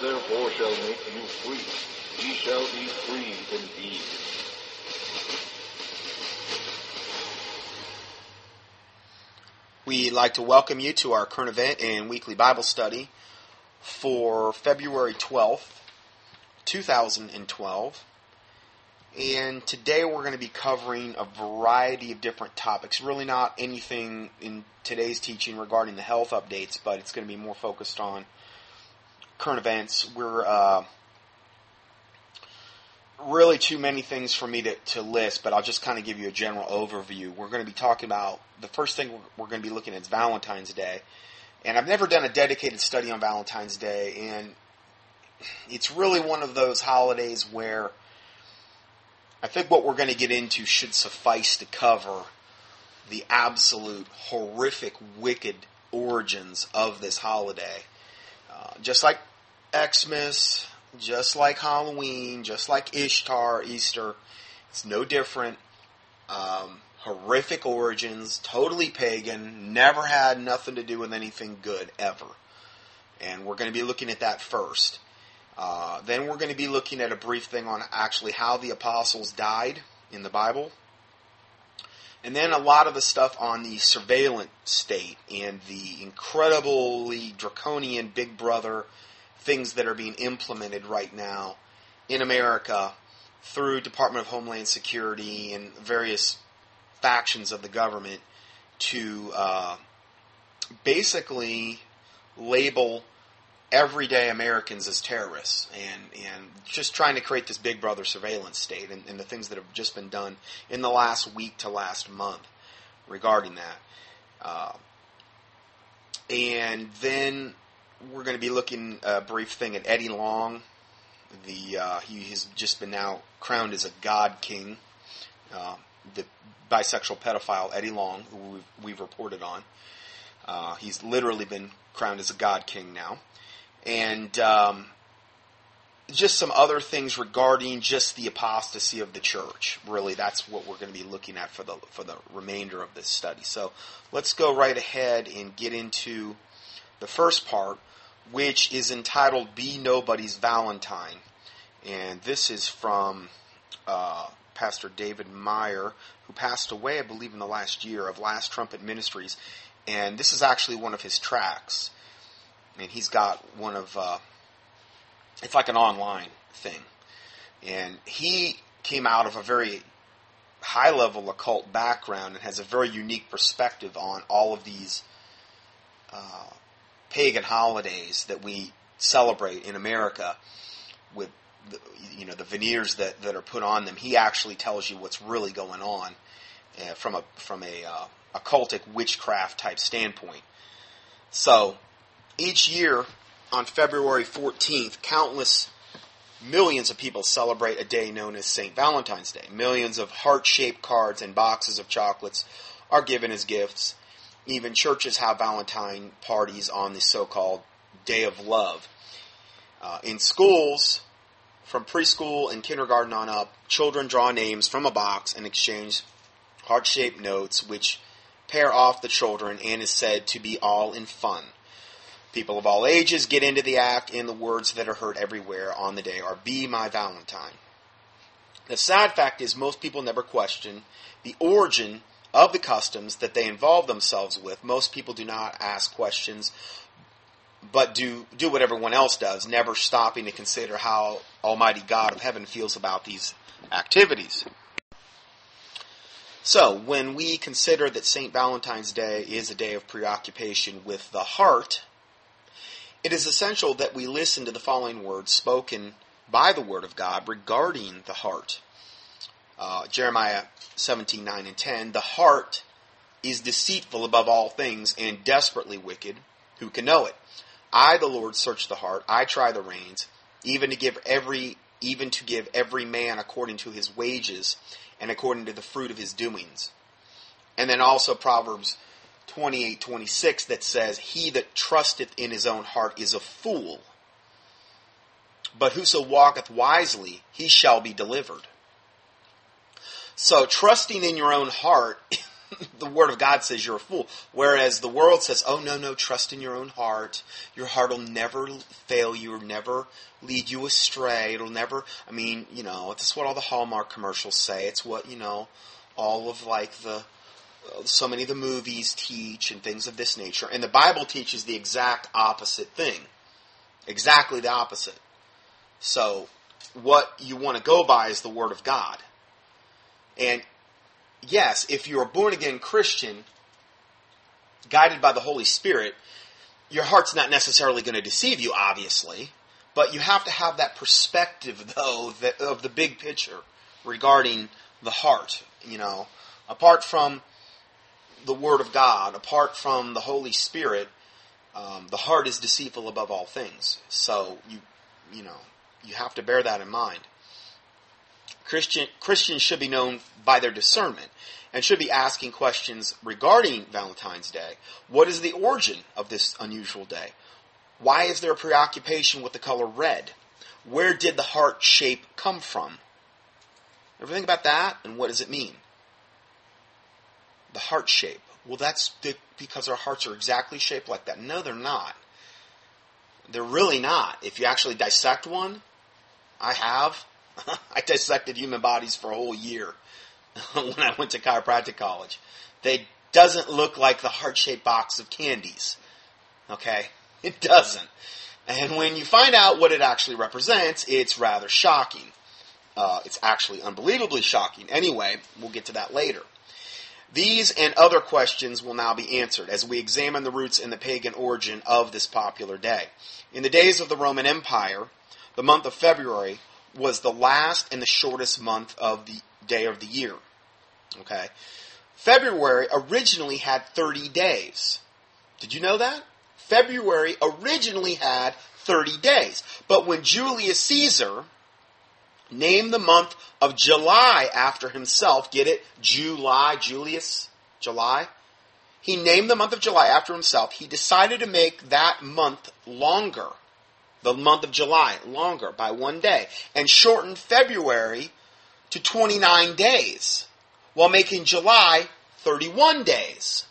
Therefore shall make you free, ye shall be free indeed. We'd like to welcome you to our current event and weekly Bible study for February 12th, 2012. And today we're going to be covering a variety of different topics. Really not anything in today's teaching regarding the health updates, but it's going to be more focused on current events. We're uh, really too many things for me to, to list, but I'll just kind of give you a general overview. We're going to be talking about the first thing we're, going to be looking at is Valentine's Day. And I've never done a dedicated study on Valentine's Day, and it's really one of those holidays where I think what we're going to get into should suffice to cover the absolute horrific, wicked origins of this holiday. Uh, just like Xmas, just like Halloween, just like Ishtar, Easter, it's no different. Um, horrific origins, totally pagan, never had nothing to do with anything good ever. And we're going to be looking at that first. Uh, then we're going to be looking at a brief thing on actually how the apostles died in the Bible. And then a lot of the stuff on the surveillance state and the incredibly draconian big brother things that are being implemented right now in America through Department of Homeland Security and various factions of the government to uh, basically label everyday Americans as terrorists and, and just trying to create this big brother surveillance state and, and the things that have just been done in the last week to last month regarding that. Uh, and then we're going to be looking a brief thing at Eddie Long. The uh, he has just been now crowned as a God King. Uh, the bisexual pedophile Eddie Long, who we've, we've reported on, uh, he's literally been crowned as a God King now, and um, just some other things regarding just the apostasy of the church. Really, that's what we're going to be looking at for the for the remainder of this study. So let's go right ahead and get into the first part, which is entitled Be Nobody's Valentine. And this is from uh, Pastor David Meyer, who passed away, I believe, in the last year of Last Trumpet Ministries. And this is actually one of his tracks. And he's got one of, uh, it's like an online thing. And he came out of a very high level occult background and has a very unique perspective on all of these uh, pagan holidays that we celebrate in America with the, you know the veneers that, that are put on them. He actually tells you what's really going on uh, from a from a uh, occultic witchcraft type standpoint. So each year on February 14th, countless millions of people celebrate a day known as St. Valentine's Day. Millions of heart-shaped cards and boxes of chocolates are given as gifts. Even churches have Valentine parties on the so called Day of Love. Uh, in schools, from preschool and kindergarten on up, children draw names from a box and exchange heart shaped notes which pair off the children and is said to be all in fun. People of all ages get into the act, and the words that are heard everywhere on the day are Be my Valentine. The sad fact is, most people never question the origin of the customs that they involve themselves with. Most people do not ask questions, but do do what everyone else does, never stopping to consider how Almighty God of heaven feels about these activities. So, when we consider that St. Valentine's Day is a day of preoccupation with the heart, it is essential that we listen to the following words spoken by the Word of God regarding the heart uh, Jeremiah 17, 9 and 10, the heart is deceitful above all things and desperately wicked. Who can know it? I, the Lord, search the heart. I try the reins, even to give every, even to give every man according to his wages and according to the fruit of his doings. And then also Proverbs 28, 26 that says, He that trusteth in his own heart is a fool. But whoso walketh wisely, he shall be delivered. So trusting in your own heart the Word of God says you're a fool. Whereas the world says, oh, no, no, trust in your own heart. Your heart will never fail you or never lead you astray. It'll never, I mean, you know, it's what all the Hallmark commercials say. It's what, you know, all of like the, so many of the movies teach and things of this nature. And the Bible teaches the exact opposite thing. Exactly the opposite. So, what you want to go by is the Word of God. And yes, if you're a born again Christian, guided by the Holy Spirit, your heart's not necessarily going to deceive you, obviously, but you have to have that perspective, though, that, of the big picture regarding the heart. You know, apart from the Word of God, apart from the Holy Spirit, um, the heart is deceitful above all things. So you, you know, you have to bear that in mind. Christian, Christians should be known by their discernment and should be asking questions regarding Valentine's Day. What is the origin of this unusual day? Why is there a preoccupation with the color red? Where did the heart shape come from? Ever think about that? And what does it mean? The heart shape. Well, that's because our hearts are exactly shaped like that. No, they're not. They're really not. If you actually dissect one, I have. I dissected human bodies for a whole year when I went to chiropractic college. They doesn't look like the heart-shaped box of candies. Okay? It doesn't. And when you find out what it actually represents, it's rather shocking. Uh, it's actually unbelievably shocking. Anyway, we'll get to that later. These and other questions will now be answered as we examine the roots and the pagan origin of this popular day. In the days of the Roman Empire, the month of February was the last and the shortest month of the day of the year. Okay? February originally had 30 days. Did you know that? February originally had 30 days. But when Julius Caesar named the month of July after himself, get it? July, Julius, July. He named the month of July after himself. He decided to make that month longer the month of July longer by one day and shortened February to 29 days while making July 31 days.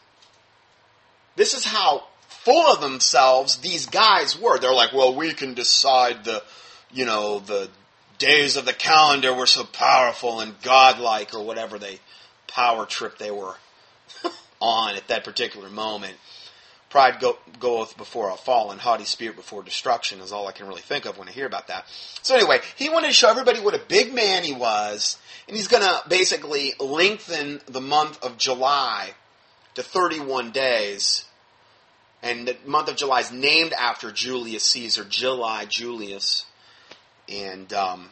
This is how full of themselves these guys were. They're like, well, we can decide the, you know, the days of the calendar were so powerful and godlike or whatever they power trip they were on at that particular moment. Pride go, goeth before a fall, and haughty spirit before destruction is all I can really think of when I hear about that. So anyway, he wanted to show everybody what a big man he was, and he's going to basically lengthen the month of July to 31 days. And the month of July is named after Julius Caesar, July Julius. And um,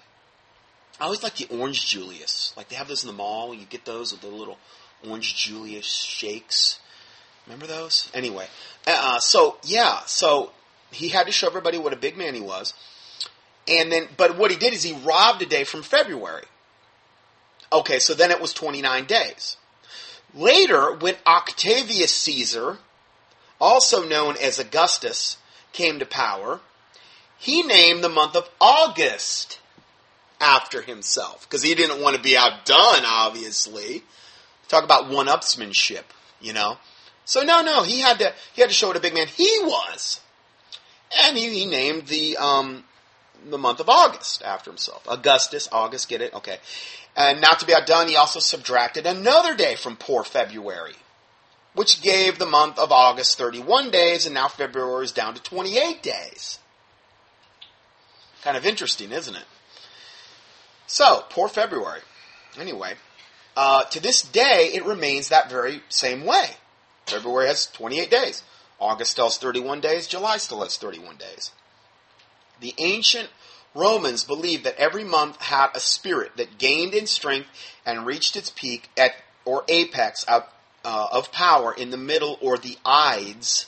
I always like the orange Julius. Like they have those in the mall. You get those with the little orange Julius shakes. Remember those? Anyway, uh, so yeah, so he had to show everybody what a big man he was, and then, but what he did is he robbed a day from February. Okay, so then it was 29 days. Later, when Octavius Caesar, also known as Augustus, came to power, he named the month of August after himself because he didn't want to be outdone, obviously. Talk about one upsmanship, you know. So no, no, he had to he had to show what a big man he was, and he, he named the um, the month of August after himself. Augustus, August, get it? Okay. And not to be outdone, he also subtracted another day from poor February, which gave the month of August 31 days, and now February is down to 28 days. Kind of interesting, isn't it? So, poor February. Anyway, uh, to this day, it remains that very same way. February has 28 days. August still has 31 days. July still has 31 days. The ancient Romans believed that every month had a spirit that gained in strength and reached its peak at or apex of, uh, of power in the middle or the Ides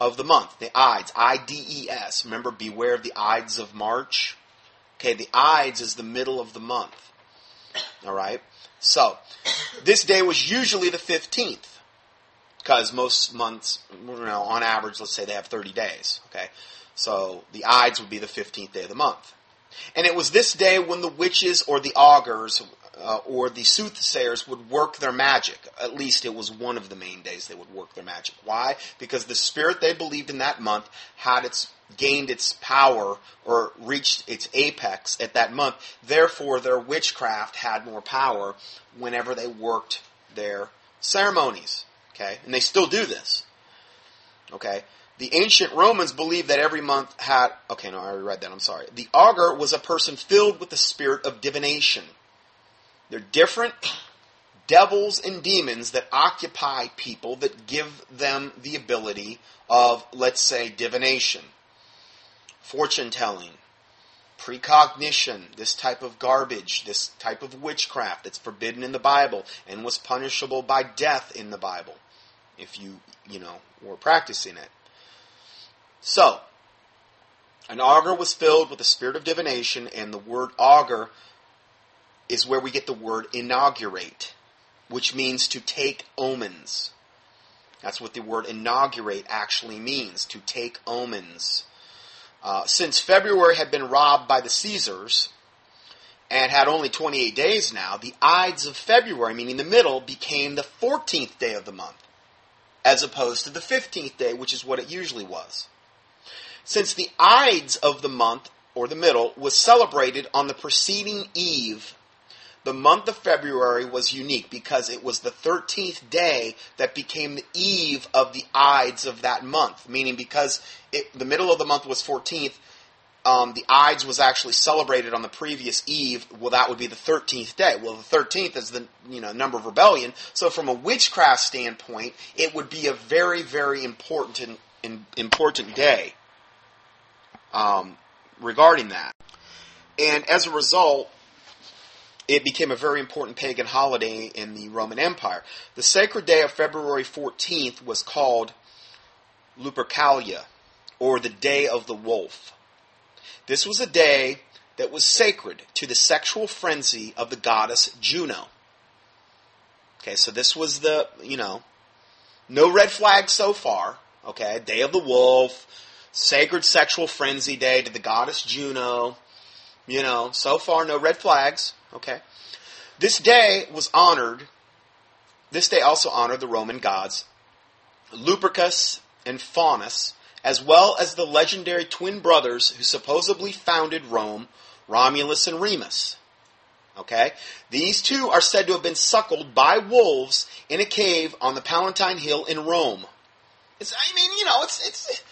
of the month. The Ides, I D E S. Remember, beware of the Ides of March. Okay, the Ides is the middle of the month. All right. So, this day was usually the 15th because most months, you know, on average, let's say they have 30 days. Okay, so the Ides would be the 15th day of the month, and it was this day when the witches or the augurs, uh, or the soothsayers would work their magic. At least it was one of the main days they would work their magic. Why? Because the spirit they believed in that month had its gained its power or reached its apex at that month. Therefore, their witchcraft had more power whenever they worked their ceremonies. Okay, and they still do this. Okay. The ancient Romans believed that every month had. Okay, no, I already read that. I'm sorry. The augur was a person filled with the spirit of divination. They're different devils and demons that occupy people that give them the ability of, let's say, divination, fortune telling, precognition, this type of garbage, this type of witchcraft that's forbidden in the Bible and was punishable by death in the Bible if you, you know, were practicing it. So, an augur was filled with the spirit of divination, and the word augur is where we get the word inaugurate, which means to take omens. That's what the word inaugurate actually means, to take omens. Uh, since February had been robbed by the Caesars and had only 28 days now, the Ides of February, meaning the middle, became the 14th day of the month, as opposed to the 15th day, which is what it usually was. Since the Ides of the month, or the middle, was celebrated on the preceding eve the month of February was unique because it was the 13th day that became the eve of the Ides of that month. Meaning, because it, the middle of the month was 14th, um, the Ides was actually celebrated on the previous eve. Well, that would be the 13th day. Well, the 13th is the you know number of rebellion. So, from a witchcraft standpoint, it would be a very, very important important day um, regarding that. And as a result, it became a very important pagan holiday in the Roman Empire. The sacred day of February 14th was called Lupercalia, or the Day of the Wolf. This was a day that was sacred to the sexual frenzy of the goddess Juno. Okay, so this was the, you know, no red flags so far. Okay, Day of the Wolf, sacred sexual frenzy day to the goddess Juno. You know, so far no red flags. Okay. This day was honored. This day also honored the Roman gods Lupercus and Faunus, as well as the legendary twin brothers who supposedly founded Rome, Romulus and Remus. Okay? These two are said to have been suckled by wolves in a cave on the Palatine Hill in Rome. It's, I mean, you know, it's, it's,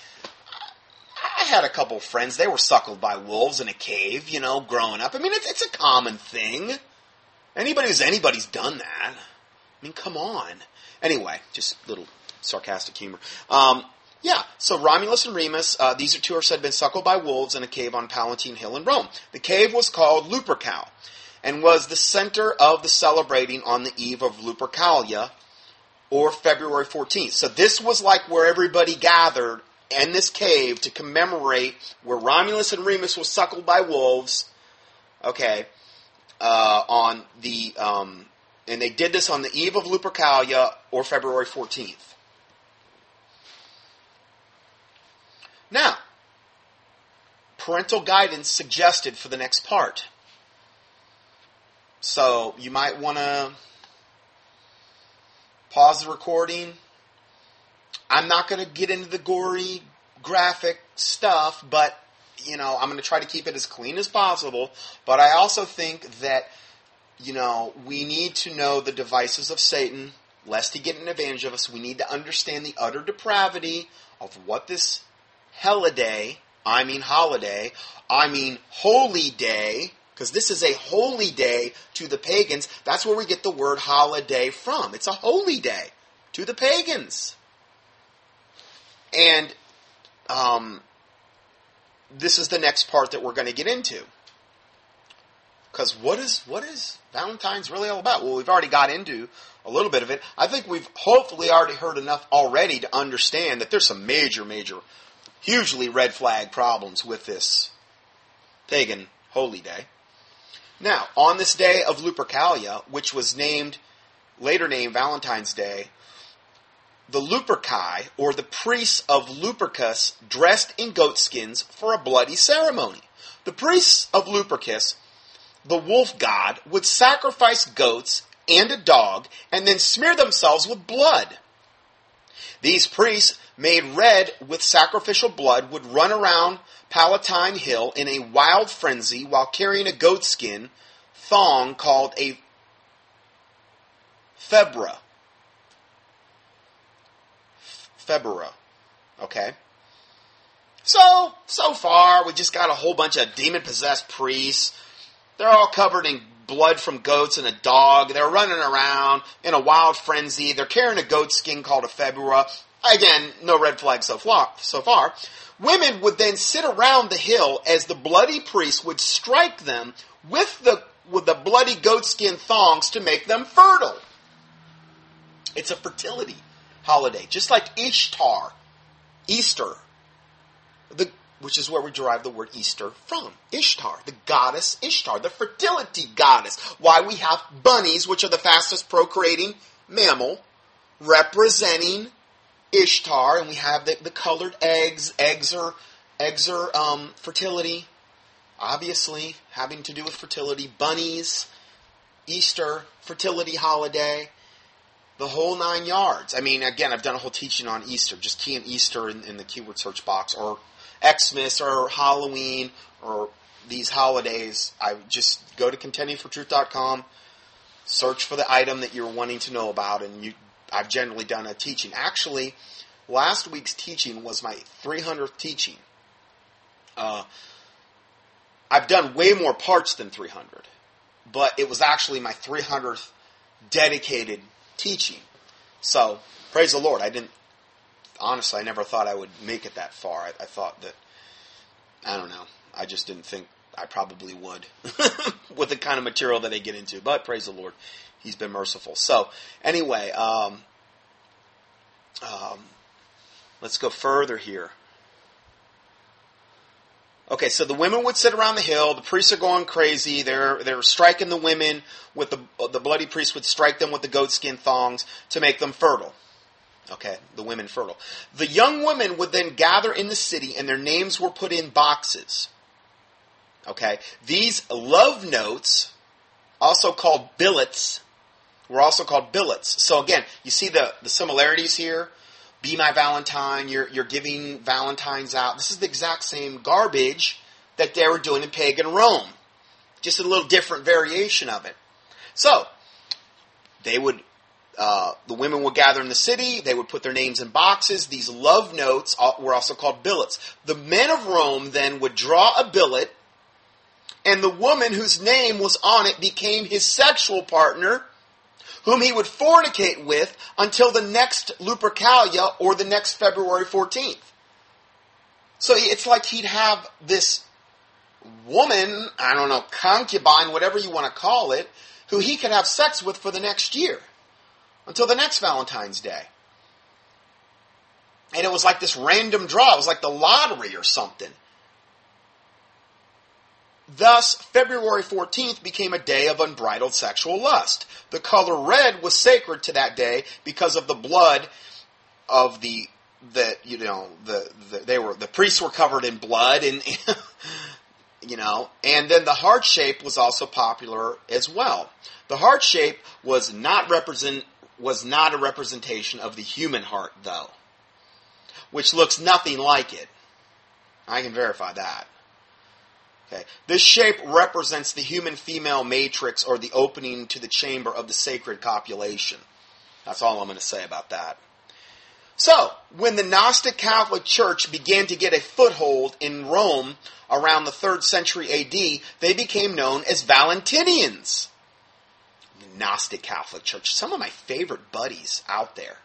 I had a couple friends. They were suckled by wolves in a cave, you know, growing up. I mean, it's, it's a common thing. Anybody who's anybody's done that. I mean, come on. Anyway, just little sarcastic humor. Um, yeah, so Romulus and Remus, uh, these are two are said been suckled by wolves in a cave on Palatine Hill in Rome. The cave was called Lupercal and was the center of the celebrating on the eve of Lupercalia or February 14th. So this was like where everybody gathered in this cave to commemorate where Romulus and Remus were suckled by wolves. Okay, uh, on the um, and they did this on the eve of Lupercalia or February fourteenth. Now, parental guidance suggested for the next part. So you might want to pause the recording, I'm not going to get into the gory graphic stuff, but you know, I'm going to try to keep it as clean as possible. But I also think that you know we need to know the devices of Satan, lest he get an advantage of us. We need to understand the utter depravity of what this holiday, I mean holiday, I mean holy day, because this is a holy day to the pagans. That's where we get the word holiday from. It's a holy day to the pagans. And um, this is the next part that we're going to get into. Because what is what is Valentine's really all about? Well, we've already got into a little bit of it. I think we've hopefully already heard enough already to understand that there's some major, major, hugely red flag problems with this pagan holy day. Now, on this day of Lupercalia, which was named later named Valentine's Day, the Luperci, or the priests of Lupercus, dressed in goatskins for a bloody ceremony. The priests of Lupercus the wolf god, would sacrifice goats and a dog and then smear themselves with blood. These priests, made red with sacrificial blood, would run around Palatine Hill in a wild frenzy while carrying a goatskin thong called a febra. Febra. Okay? So, so far, we just got a whole bunch of demon possessed priests. They're all covered in blood from goats and a dog. They're running around in a wild frenzy. They're carrying a goat skin called a febra. Again, no red flag so far. So far. Women would then sit around the hill as the bloody priest would strike them with the with the bloody goatskin thongs to make them fertile. It's a fertility holiday, just like Ishtar, Easter, the, which is where we derive the word Easter from. Ishtar, the goddess Ishtar, the fertility goddess. Why we have bunnies, which are the fastest procreating mammal, representing Ishtar, and we have the, the colored eggs. Eggs are eggs are um, fertility, obviously having to do with fertility. Bunnies, Easter, fertility holiday the whole nine yards. I mean, again, I've done a whole teaching on Easter. Just key in Easter in, in the keyword search box, or Xmas, or Halloween, or these holidays. I just go to contendingfortruth.com, search for the item that you're wanting to know about, and you. I've generally done a teaching. Actually, last week's teaching was my 300th teaching. Uh, I've done way more parts than 300, but it was actually my 300th dedicated teaching. So, praise the Lord. I didn't, honestly, I never thought I would make it that far. I, I thought that, I don't know, I just didn't think I probably would with the kind of material that I get into. But praise the Lord, He's been merciful. So, anyway, um, um, let's go further here. Okay, so the women would sit around the hill. The priests are going crazy. They're they're striking the women with the the bloody priest would strike them with the goatskin thongs to make them fertile. Okay, the women fertile. The young women would then gather in the city, and their names were put in boxes. Okay, these love notes, also called billets, were also called billets. So again, you see the the similarities here be my Valentine, you're, you're giving Valentines out. This is the exact same garbage that they were doing in pagan Rome. Just a little different variation of it. So, they would, uh, the women would gather in the city, they would put their names in boxes. These love notes were also called billets. The men of Rome then would draw a billet, and the woman whose name was on it became his sexual partner whom he would fornicate with until the next Lupercalia or the next February 14th. So it's like he'd have this woman, I don't know, concubine, whatever you want to call it, who he could have sex with for the next year until the next Valentine's Day. And it was like this random draw. It was like the lottery or something. Thus, February 14th became a day of unbridled sexual lust. The color red was sacred to that day because of the blood of the that you know the, the they were the priests were covered in blood and you know and then the heart shape was also popular as well. The heart shape was not represent was not a representation of the human heart though, which looks nothing like it. I can verify that. Okay. This shape represents the human female matrix or the opening to the chamber of the sacred copulation. That's all I'm going to say about that. So, when the Gnostic Catholic Church began to get a foothold in Rome around the 3rd century AD, they became known as Valentinians. The Gnostic Catholic Church, some of my favorite buddies out there.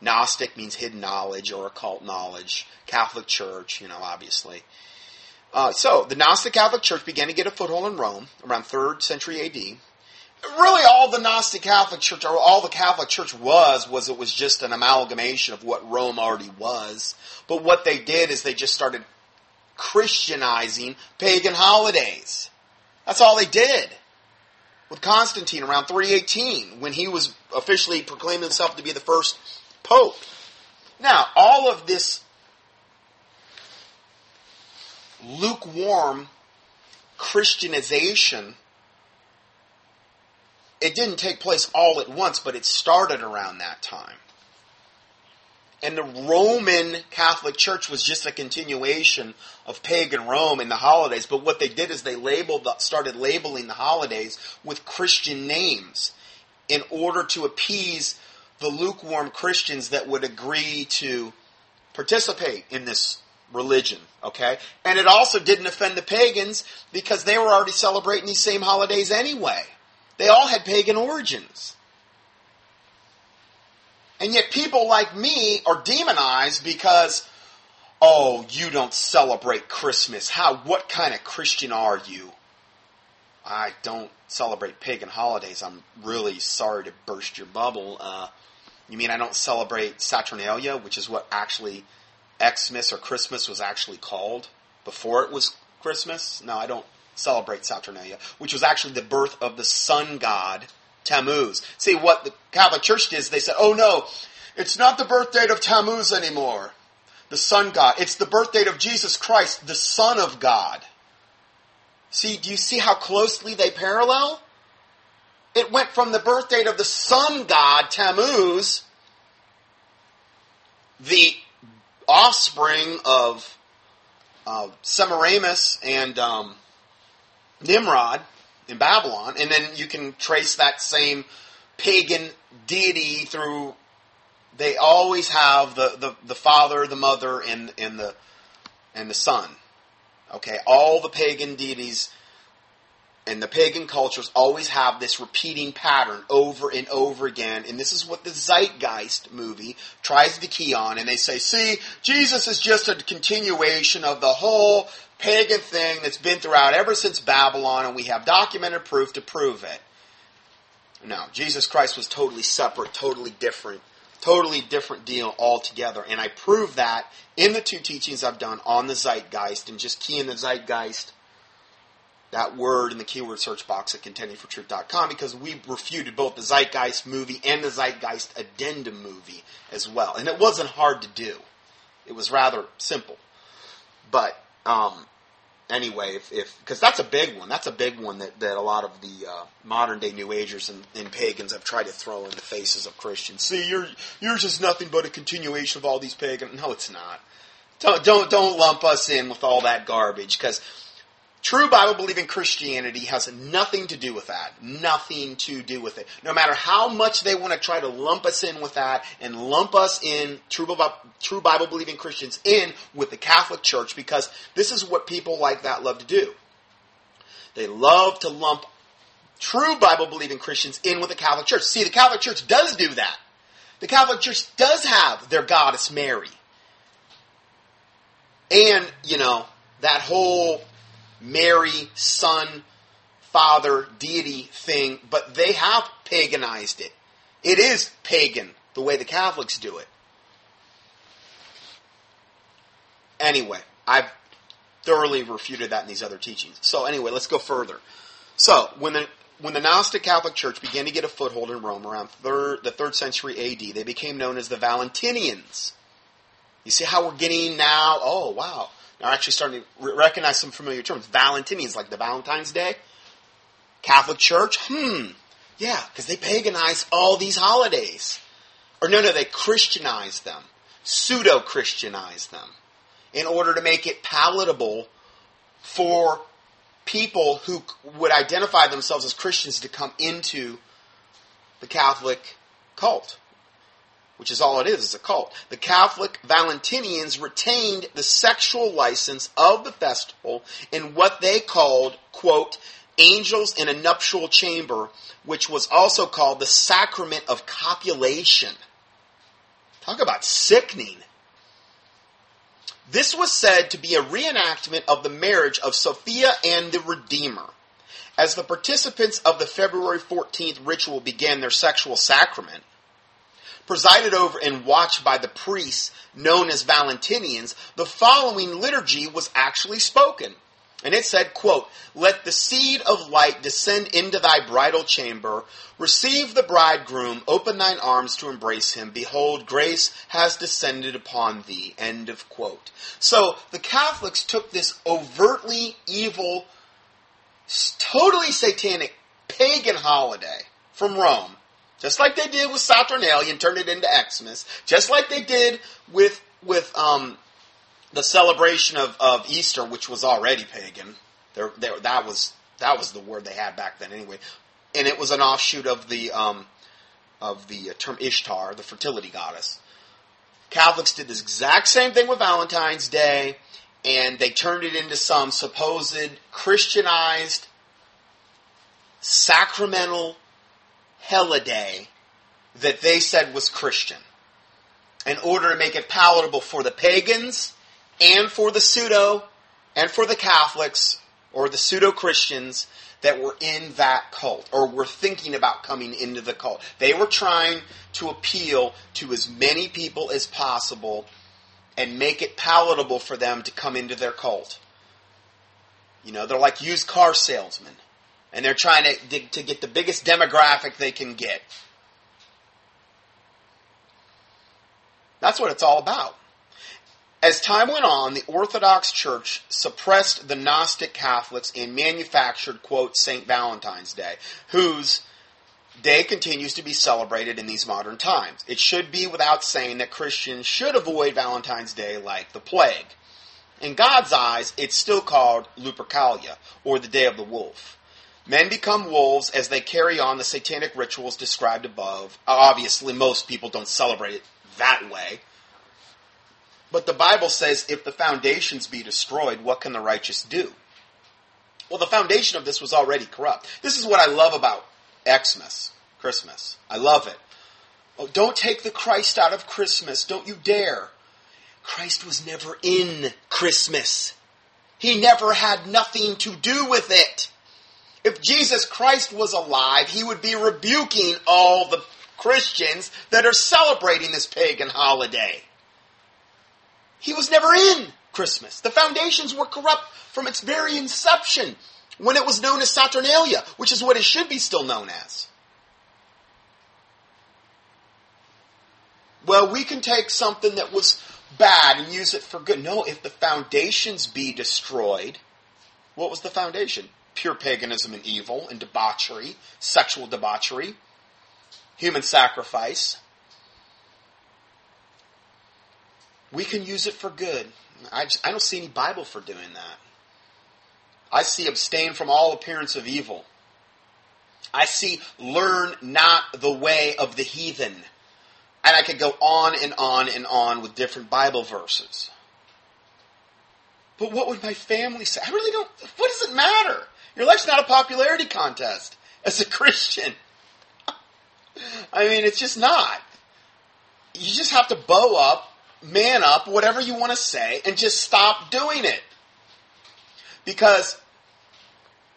Gnostic means hidden knowledge or occult knowledge. Catholic Church, you know, obviously. Uh, so, the Gnostic Catholic Church began to get a foothold in Rome around 3rd century AD. Really, all the Gnostic Catholic Church, or all the Catholic Church was, was it was just an amalgamation of what Rome already was. But what they did is they just started Christianizing pagan holidays. That's all they did. With Constantine around 318, when he was officially proclaiming himself to be the first pope. Now, all of this lukewarm Christianization it didn't take place all at once, but it started around that time. And the Roman Catholic Church was just a continuation of pagan Rome in the holidays. But what they did is they labeled, started labeling the holidays with Christian names in order to appease the lukewarm Christians that would agree to participate in this religion. Okay? And it also didn't offend the pagans because they were already celebrating these same holidays anyway. They all had pagan origins. And yet people like me are demonized because, oh, you don't celebrate Christmas. How, what kind of Christian are you? I don't celebrate pagan holidays. I'm really sorry to burst your bubble. Uh, you mean I don't celebrate Saturnalia, which is what actually Xmas or Christmas was actually called before it was Christmas? No, I don't celebrate Saturnalia, which was actually the birth of the sun god Tammuz. See, what the Catholic Church did is they said, oh no, it's not the birth date of Tammuz anymore, the sun god. It's the birth date of Jesus Christ, the Son of God. See, do you see how closely they parallel? It went from the birth date of the sun god, Tammuz, the offspring of uh, Semiramis and um, Nimrod in Babylon, and then you can trace that same pagan deity through. They always have the, the, the father, the mother, and and the and the son. Okay, all the pagan deities and the pagan cultures always have this repeating pattern over and over again. And this is what the Zeitgeist movie tries to key on. And they say, see, Jesus is just a continuation of the whole pagan thing that's been throughout ever since Babylon, and we have documented proof to prove it. No, Jesus Christ was totally separate, totally different, totally different deal altogether. And I prove that in the two teachings I've done on the Zeitgeist, and just key in the Zeitgeist that word in the keyword search box at contendingfortruth.com because we refuted both the Zeitgeist movie and the Zeitgeist addendum movie as well. And it wasn't hard to do. It was rather simple. But um, anyway, if because that's a big one, that's a big one that, that a lot of the uh, modern day New Agers and, and, pagans have tried to throw in the faces of Christians. See, you're you're just nothing but a continuation of all these pagan. No, it's not. Don't don't don't lump us in with all that garbage because True Bible believing Christianity has nothing to do with that. Nothing to do with it. No matter how much they want to try to lump us in with that and lump us in, true, Bible believing Christians in with the Catholic Church, because this is what people like that love to do. They love to lump true Bible believing Christians in with the Catholic Church. See, the Catholic Church does do that. The Catholic Church does have their goddess Mary. And, you know, that whole Mary, Son, Father, deity thing, but they have paganized it. It is pagan the way the Catholics do it. Anyway, I've thoroughly refuted that in these other teachings. So anyway, let's go further. So when the when the Gnostic Catholic Church began to get a foothold in Rome around third, the third century AD, they became known as the Valentinians. You see how we're getting now? Oh wow, are actually starting to recognize some familiar terms. Valentinians, like the Valentine's Day. Catholic Church, hmm, yeah, because they paganize all these holidays. Or no, no, they Christianize them, pseudo Christianize them, in order to make it palatable for people who would identify themselves as Christians to come into the Catholic cult which is all it is, it's a cult. The Catholic Valentinians retained the sexual license of the festival in what they called, quote, angels in a nuptial chamber, which was also called the sacrament of copulation. Talk about sickening. This was said to be a reenactment of the marriage of Sophia and the Redeemer. As the participants of the February 14th ritual began their sexual sacrament, presided over and watched by the priests known as Valentinians, the following liturgy was actually spoken. And it said, quote, Let the seed of light descend into thy bridal chamber. Receive the bridegroom. Open thine arms to embrace him. Behold, grace has descended upon thee. End of quote. So the Catholics took this overtly evil, totally satanic pagan holiday from Rome, just like they did with Saturnalia and turned it into Xmas, just like they did with with um, the celebration of, of Easter, which was already pagan. There, there, that was that was the word they had back then, anyway, and it was an offshoot of the um, of the term Ishtar, the fertility goddess. Catholics did this exact same thing with Valentine's Day, and they turned it into some supposed Christianized sacramental holiday that they said was Christian in order to make it palatable for the pagans and for the pseudo and for the Catholics or the pseudo Christians that were in that cult or were thinking about coming into the cult. They were trying to appeal to as many people as possible and make it palatable for them to come into their cult. You know, they're like used car salesmen and they're trying to, to get the biggest demographic they can get. That's what it's all about. As time went on, the Orthodox Church suppressed the Gnostic Catholics and manufactured, quote, St. Valentine's Day, whose day continues to be celebrated in these modern times. It should be without saying that Christians should avoid Valentine's Day like the plague. In God's eyes, it's still called Lupercalia, or the Day of the Wolf. Men become wolves as they carry on the satanic rituals described above. Obviously, most people don't celebrate it that way. But the Bible says, if the foundations be destroyed, what can the righteous do? Well, the foundation of this was already corrupt. This is what I love about Xmas, Christmas. I love it. Oh, don't take the Christ out of Christmas. Don't you dare. Christ was never in Christmas. He never had nothing to do with it. If Jesus Christ was alive, he would be rebuking all the Christians that are celebrating this pagan holiday. He was never in Christmas. The foundations were corrupt from its very inception when it was known as Saturnalia, which is what it should be still known as. Well, we can take something that was bad and use it for good. No, if the foundations be destroyed, what was the foundation? Pure paganism and evil and debauchery, sexual debauchery, human sacrifice. We can use it for good. I, just, I don't see any Bible for doing that. I see abstain from all appearance of evil. I see learn not the way of the heathen. And I could go on and on and on with different Bible verses. But what would my family say? I really don't. What does it matter? Your life's not a popularity contest as a Christian. I mean, it's just not. You just have to bow up, man up, whatever you want to say, and just stop doing it. Because,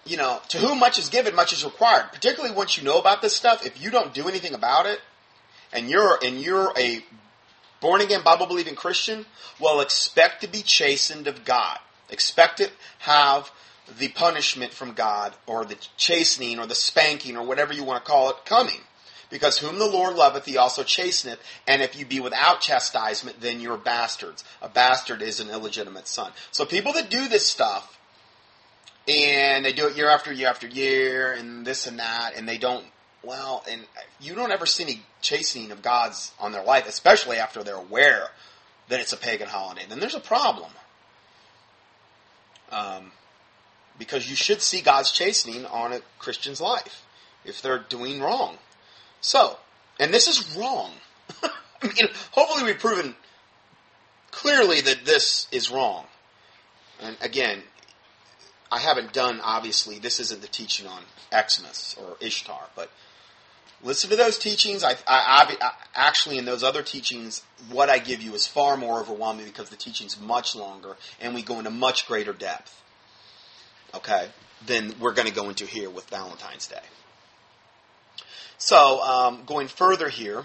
you know, to whom much is given, much is required. Particularly once you know about this stuff, if you don't do anything about it, and you're and you're a born again Bible believing Christian, well, expect to be chastened of God. Expect to have the punishment from God, or the chastening, or the spanking, or whatever you want to call it, coming. Because whom the Lord loveth, he also chasteneth. And if you be without chastisement, then you're bastards. A bastard is an illegitimate son. So people that do this stuff, and they do it year after year after year, and this and that, and they don't, well, and you don't ever see any chastening of God's on their life, especially after they're aware that it's a pagan holiday, then there's a problem. Um, because you should see God's chastening on a Christian's life if they're doing wrong. So, and this is wrong. I mean, hopefully we've proven clearly that this is wrong. And again, I haven't done, obviously, this isn't the teaching on Xmas or Ishtar, but listen to those teachings. I, I, I, actually, in those other teachings, what I give you is far more overwhelming because the teaching's much longer and we go into much greater depth. Okay, than we're going to go into here with Valentine's Day. So, um, going further here,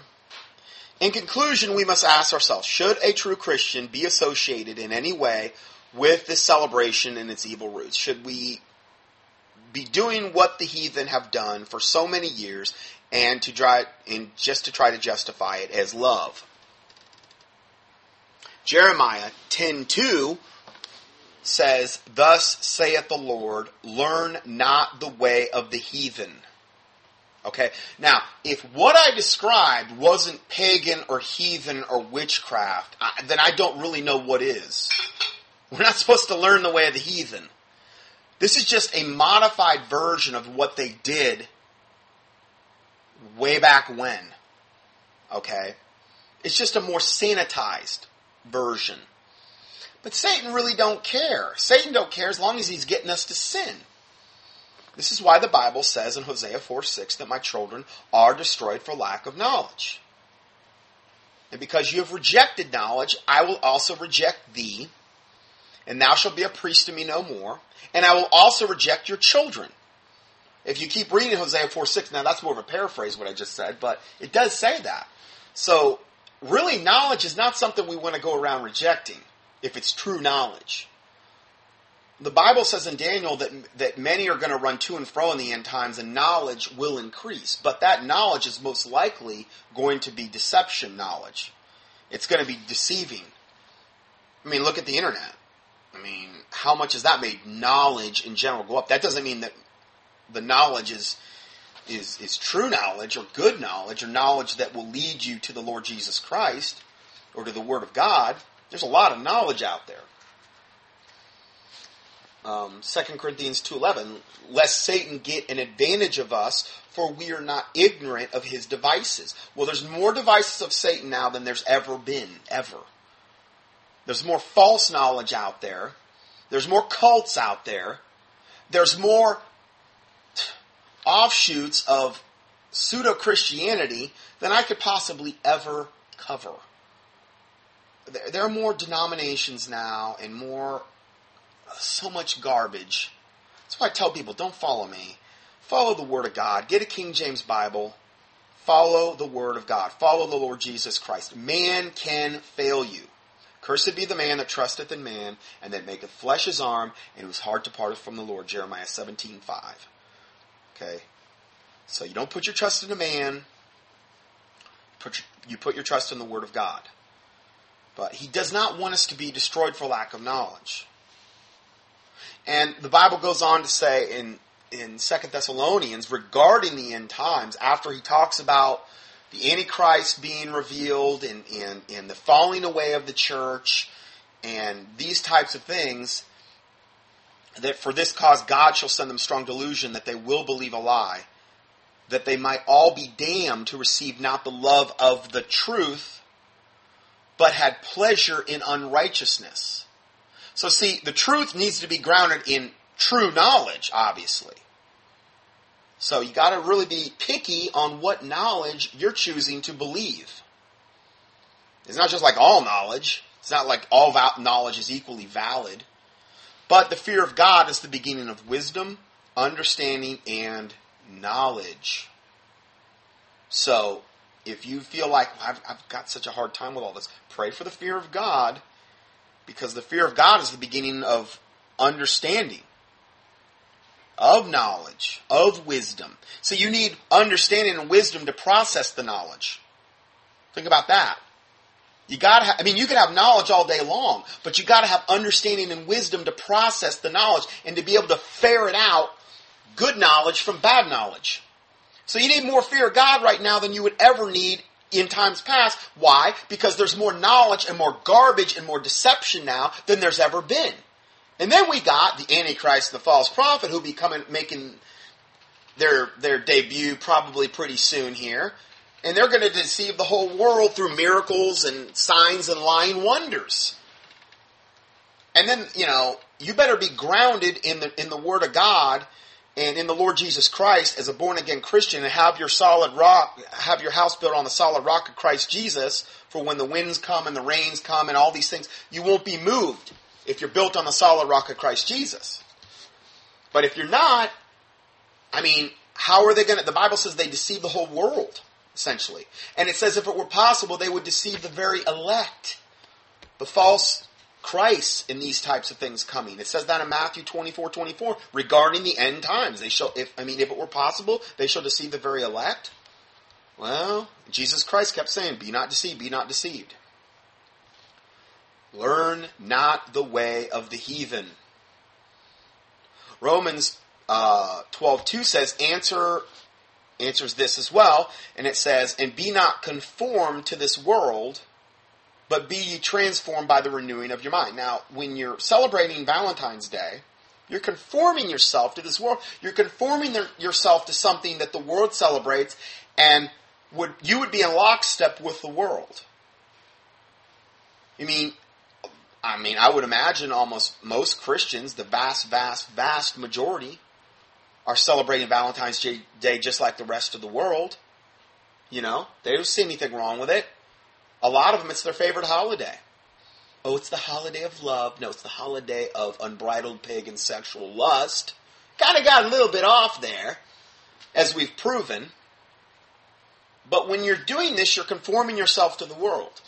in conclusion, we must ask ourselves should a true Christian be associated in any way with this celebration and its evil roots? Should we be doing what the heathen have done for so many years and to try and just to try to justify it as love? Jeremiah 10:2 says, "Thus saith the Lord, learn not the way of the heathen." Okay? Now, if what I described wasn't pagan or heathen or witchcraft, I, then I don't really know what is. We're not supposed to learn the way of the heathen. This is just a modified version of what they did way back when. Okay? It's just a more sanitized version. But Satan really don't care. Satan don't care as long as he's getting us to sin. This is why the Bible says in Hosea 4 6 that my children are destroyed for lack of knowledge. And because you have rejected knowledge, I will also reject thee, and thou shalt be a priest to me no more, and I will also reject your children. If you keep reading Hosea 4 6, now that's more of a paraphrase what I just said, but it does say that. So, really, knowledge is not something we want to go around rejecting if it's true knowledge the Bible says in Daniel that that many are going to run to and fro in the end times, and knowledge will increase. But that knowledge is most likely going to be deception knowledge. It's going to be deceiving. I mean, look at the internet. I mean, how much has that made knowledge in general go up? That doesn't mean that the knowledge is is is true knowledge or good knowledge or knowledge that will lead you to the Lord Jesus Christ or to the Word of God. There's a lot of knowledge out there um, 2 Corinthians 2.11, lest Satan get an advantage of us, for we are not ignorant of his devices. Well, there's more devices of Satan now than there's ever been, ever. There's more false knowledge out there. There's more cults out there. There's more offshoots of pseudo-Christianity than I could possibly ever cover. There are more denominations now and more uh, so much garbage. That's why I tell people don't follow me. Follow the Word of God. Get a King James Bible. Follow the Word of God. Follow the Lord Jesus Christ. Man can fail you. Cursed be the man that trusteth in man, and that maketh flesh his arm, and whose heart departeth from the Lord. Jeremiah seventeen five. Okay? So you don't put your trust in a man. Put your, you put your trust in the Word of God. But he does not want us to be destroyed for lack of knowledge. And the Bible goes on to say in in Second Thessalonians regarding the end times, after he talks about the Antichrist being revealed and, and, and the falling away of the church and these types of things, that for this cause God shall send them strong delusion that they will believe a lie, that they might all be damned to receive not the love of the truth, but had pleasure in unrighteousness. So see, the truth needs to be grounded in true knowledge, obviously. So you got to really be picky on what knowledge you're choosing to believe. It's not just like all knowledge. It's not like all knowledge is equally valid. But the fear of God is the beginning of wisdom, understanding, and knowledge. So, if you feel like I've, I've got such a hard time with all this, pray for the fear of God because the fear of God is the beginning of understanding, of knowledge, of wisdom. So you need understanding and wisdom to process the knowledge. Think about that. You gotta have, I mean, you can have knowledge all day long, but you gotta have understanding and wisdom to process the knowledge and to be able to ferret out good knowledge from bad knowledge. So you need more fear of God right now than you would ever need in times past. Why? Because there's more knowledge and more garbage and more deception now than there's ever been. And then we got the Antichrist the false prophet who be coming, making their, their debut probably pretty soon here. And they're going to deceive the whole world through miracles and signs and lying wonders. And then, you know, you better be grounded in the, in the Word of God and in the Lord Jesus Christ as a born again Christian and have your solid rock, have your house built on the solid rock of Christ Jesus for when the winds come and the rains come and all these things, you won't be moved if you're built on the solid rock of Christ Jesus. But if you're not, I mean, how are they going to, the Bible says they deceive the whole world, essentially. And it says if it were possible, they would deceive the very elect. The false Christ in these types of things coming. It says that in Matthew 24, 24, regarding the end times. They shall, if, I mean, if it were possible, they shall deceive the very elect. Well, Jesus Christ kept saying, be not deceived, be not deceived. Learn not the way of the heathen. Romans uh, 12, 2 says, answer answers this as well, and it says, And be not conformed to this world, but be ye transformed by the renewing of your mind. Now, when you're celebrating Valentine's Day, you're conforming yourself to this world. You're conforming the, yourself to something that the world celebrates, and would you would be in lockstep with the world. I mean, I mean, I would imagine almost most Christians, the vast, vast, vast majority, are celebrating Valentine's Day just like the rest of the world. You know, they don't see anything wrong with it. A lot of them, it's their favorite holiday. Oh, it's the holiday of love. No, it's the holiday of unbridled pagan sexual lust. Kind of got a little bit off there, as we've proven. But when you're doing this, you're conforming yourself to the world.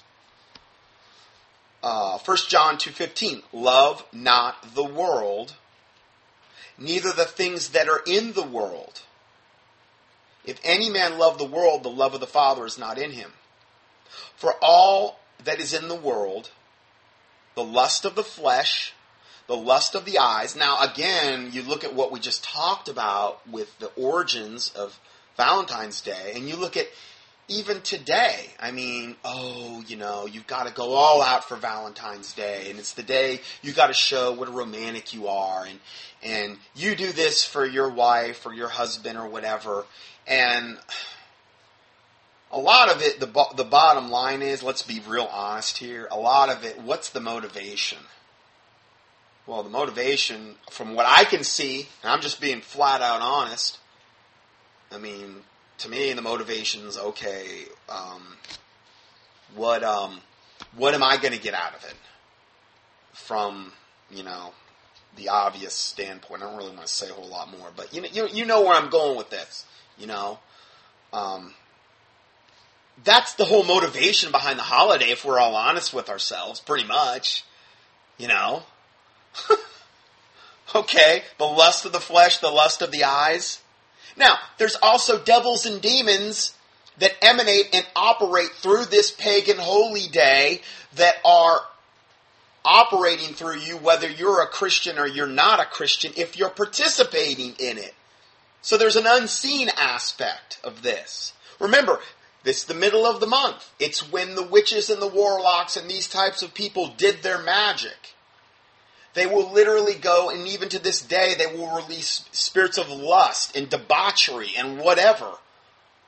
Uh, 1 John 2.15, love not the world, neither the things that are in the world. If any man love the world, the love of the Father is not in him. For all that is in the world, the lust of the flesh, the lust of the eyes. Now, again, you look at what we just talked about with the origins of Valentine's Day, and you look at even today, I mean, oh, you know, you've got to go all out for Valentine's Day, and it's the day you got to show what a romantic you are, and and you do this for your wife or your husband or whatever, and a lot of it, the the bottom line is, let's be real honest here. A lot of it, what's the motivation? Well, the motivation, from what I can see, and I'm just being flat out honest. I mean, to me, the motivation's okay. Um, what um, what am I going to get out of it? From you know the obvious standpoint, I don't really want to say a whole lot more, but you know you, you know where I'm going with this. You know, um, that's the whole motivation behind the holiday. If we're all honest with ourselves, pretty much. You know. okay, the lust of the flesh, the lust of the eyes now, there's also devils and demons that emanate and operate through this pagan holy day that are operating through you, whether you're a Christian or you're not a Christian, if you're participating in it. So there's an unseen aspect of this. Remember, is the middle of the month. It's when the witches and the warlocks and these types of people did their magic. They will literally go, and even to this day, they will release spirits of lust and debauchery and whatever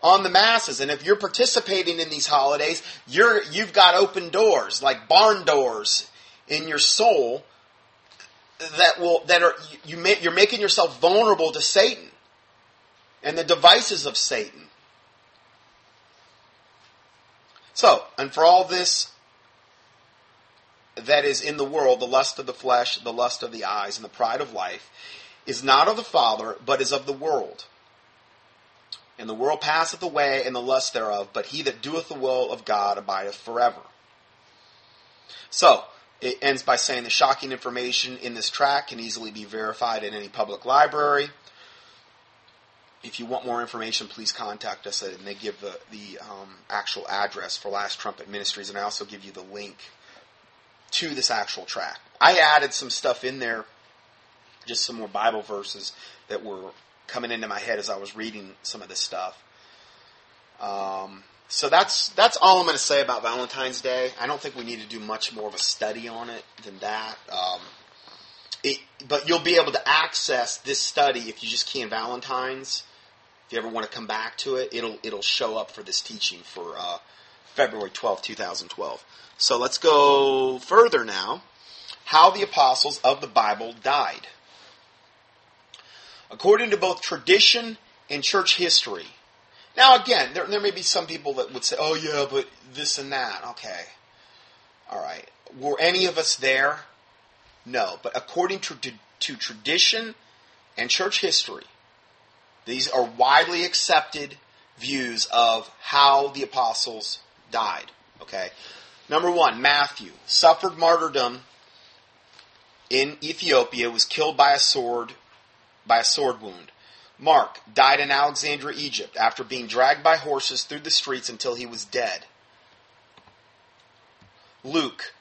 on the masses. And if you're participating in these holidays, you're you've got open doors, like barn doors, in your soul that will that are you you're making yourself vulnerable to Satan and the devices of Satan. So, and for all this that is in the world, the lust of the flesh, the lust of the eyes, and the pride of life, is not of the Father, but is of the world. And the world passeth away, and the lust thereof, but he that doeth the will of God abideth forever. So, it ends by saying the shocking information in this tract can easily be verified in any public library. If you want more information, please contact us, and they give the, the um, actual address for Last Trumpet Ministries, and I also give you the link to this actual track. I added some stuff in there, just some more Bible verses that were coming into my head as I was reading some of this stuff. Um, so that's that's all I'm going to say about Valentine's Day. I don't think we need to do much more of a study on it than that. Um, it, but you'll be able to access this study if you just in Valentine's. If you ever want to come back to it, it'll it'll show up for this teaching for uh, February 12, 2012. So let's go further now. How the apostles of the Bible died. According to both tradition and church history. Now, again, there, there may be some people that would say, oh, yeah, but this and that. Okay. All right. Were any of us there? No. But according to, to, to tradition and church history, these are widely accepted views of how the apostles died. Okay? Number one, Matthew suffered martyrdom in Ethiopia, was killed by a sword, by a sword wound. Mark died in Alexandria, Egypt, after being dragged by horses through the streets until he was dead. Luke,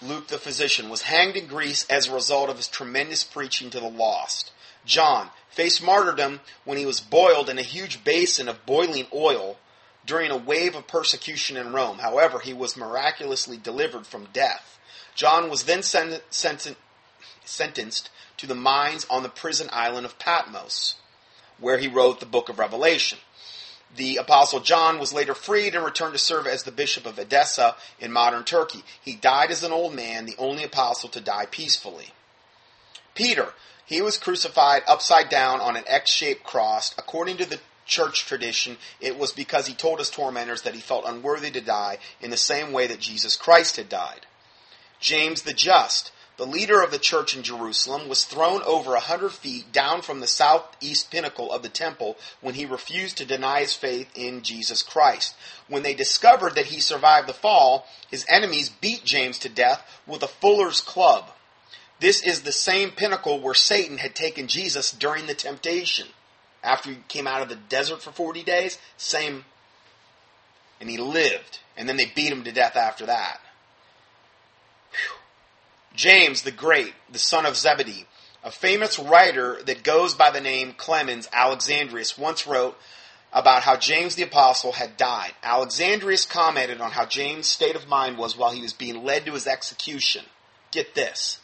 Luke the physician, was hanged in Greece as a result of his tremendous preaching to the lost. John faced martyrdom when he was boiled in a huge basin of boiling oil during a wave of persecution in Rome. However, he was miraculously delivered from death. John was then sen- senten- sentenced to the mines on the prison island of Patmos, where he wrote the book of Revelation. The Apostle John was later freed and returned to serve as the Bishop of Edessa in modern Turkey. He died as an old man, the only apostle to die peacefully. Peter, he was crucified upside down on an X shaped cross. According to the church tradition, it was because he told his tormentors that he felt unworthy to die in the same way that Jesus Christ had died. James the Just, the leader of the church in Jerusalem, was thrown over a hundred feet down from the southeast pinnacle of the temple when he refused to deny his faith in Jesus Christ. When they discovered that he survived the fall, his enemies beat James to death with a fuller's club. This is the same pinnacle where Satan had taken Jesus during the temptation. After he came out of the desert for 40 days, same. And he lived. And then they beat him to death after that. Whew. James the Great, the son of Zebedee, a famous writer that goes by the name Clemens Alexandrinus, once wrote about how James the Apostle had died. Alexandrinus commented on how James' state of mind was while he was being led to his execution. Get this.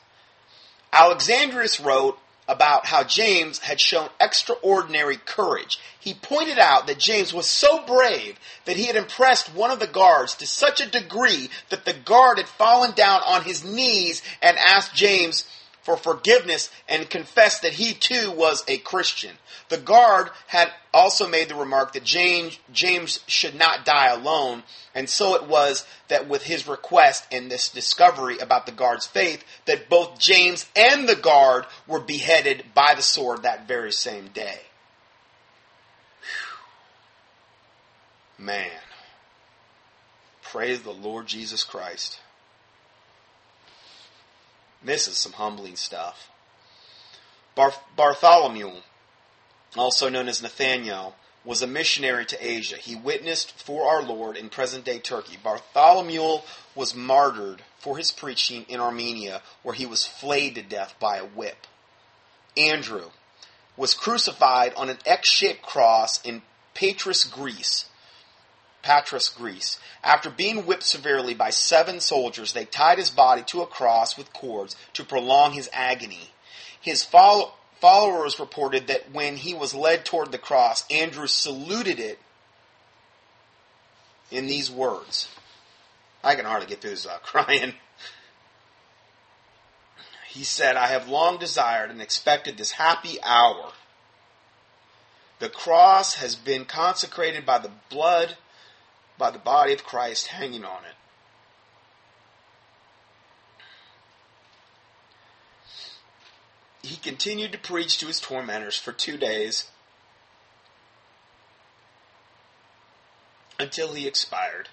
Alexandrinus wrote about how James had shown extraordinary courage. He pointed out that James was so brave that he had impressed one of the guards to such a degree that the guard had fallen down on his knees and asked James for forgiveness and confessed that he too was a Christian. The guard had also made the remark that James, James should not die alone, and so it was that with his request and this discovery about the guard's faith, that both James and the guard were beheaded by the sword that very same day. Whew. Man. Praise the Lord Jesus Christ. This is some humbling stuff. Bar- Bartholomew, also known as Nathaniel, was a missionary to Asia. He witnessed for our Lord in present day Turkey. Bartholomew was martyred for his preaching in Armenia, where he was flayed to death by a whip. Andrew was crucified on an X shaped cross in Patras, Greece. Patras, Greece. After being whipped severely by seven soldiers, they tied his body to a cross with cords to prolong his agony. His follow- followers reported that when he was led toward the cross, Andrew saluted it in these words. I can hardly get through this without crying. He said, I have long desired and expected this happy hour. The cross has been consecrated by the blood by the body of Christ hanging on it. He continued to preach to his tormentors for two days until he expired.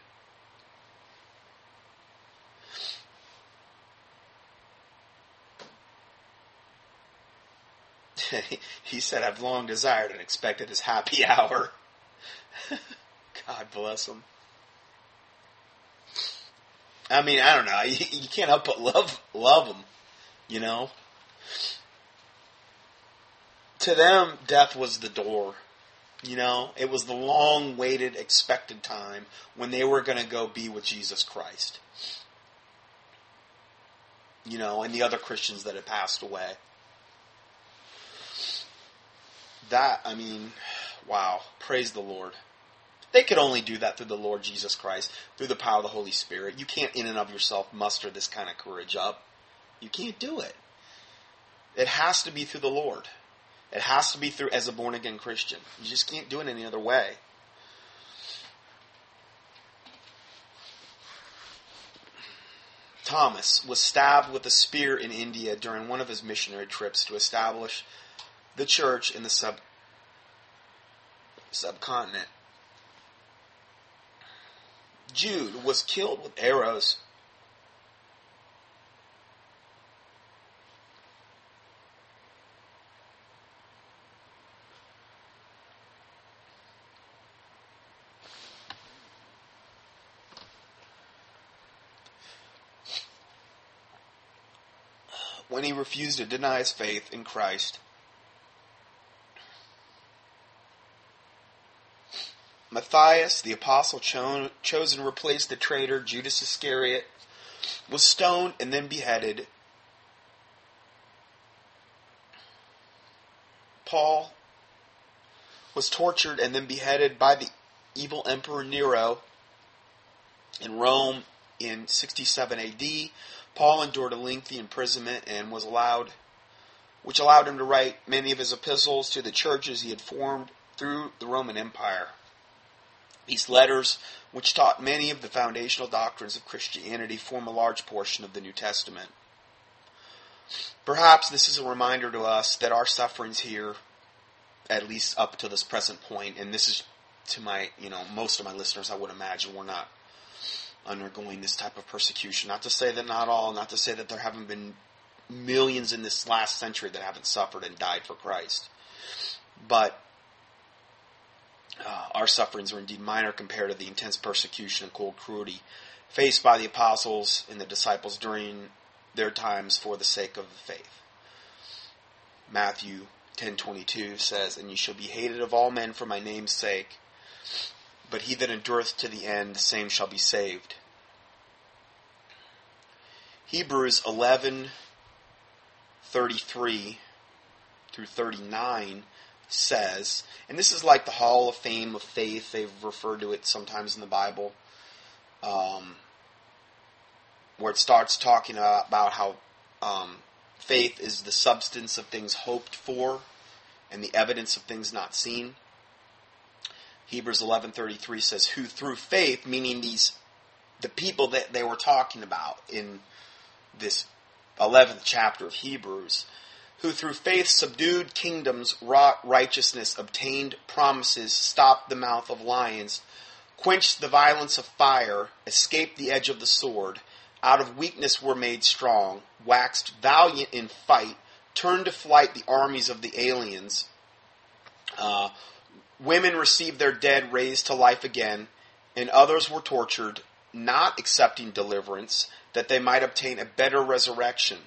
he said, I've long desired and expected his happy hour. God bless him. I mean, I don't know. You, you can't help but love love them, you know. To them, death was the door. You know, it was the long-waited, expected time when they were going to go be with Jesus Christ. You know, and the other Christians that had passed away. That, I mean, wow. Praise the Lord. They could only do that through the Lord Jesus Christ, through the power of the Holy Spirit. You can't, in and of yourself, muster this kind of courage up. You can't do it. It has to be through the Lord. It has to be through as a born again Christian. You just can't do it any other way. Thomas was stabbed with a spear in India during one of his missionary trips to establish the church in the sub subcontinent. Jude was killed with arrows. When he refused to deny his faith in Christ Matthias, the apostle cho- chosen to replace the traitor Judas Iscariot, was stoned and then beheaded. Paul was tortured and then beheaded by the evil Emperor Nero in Rome in 67 AD. Paul endured a lengthy imprisonment and was allowed, which allowed him to write many of his epistles to the churches he had formed through the Roman Empire. These letters, which taught many of the foundational doctrines of Christianity, form a large portion of the New Testament. Perhaps this is a reminder to us that our sufferings here, at least up to this present point, and this is to my, you know, most of my listeners, I would imagine, we're not undergoing this type of persecution. Not to say that not all, not to say that there haven't been millions in this last century that haven't suffered and died for Christ. But uh, our sufferings are indeed minor compared to the intense persecution and cold cruelty faced by the apostles and the disciples during their times for the sake of the faith. Matthew 10:22 says, "And you shall be hated of all men for my name's sake, but he that endureth to the end, the same shall be saved." Hebrews 11:33 through 39 says, and this is like the Hall of Fame of faith. They've referred to it sometimes in the Bible, um, where it starts talking about how um, faith is the substance of things hoped for and the evidence of things not seen. Hebrews 11:33 says, "Who through faith, meaning these the people that they were talking about in this 11th chapter of Hebrews, who through faith subdued kingdoms, wrought righteousness, obtained promises, stopped the mouth of lions, quenched the violence of fire, escaped the edge of the sword, out of weakness were made strong, waxed valiant in fight, turned to flight the armies of the aliens. Uh, women received their dead raised to life again, and others were tortured, not accepting deliverance, that they might obtain a better resurrection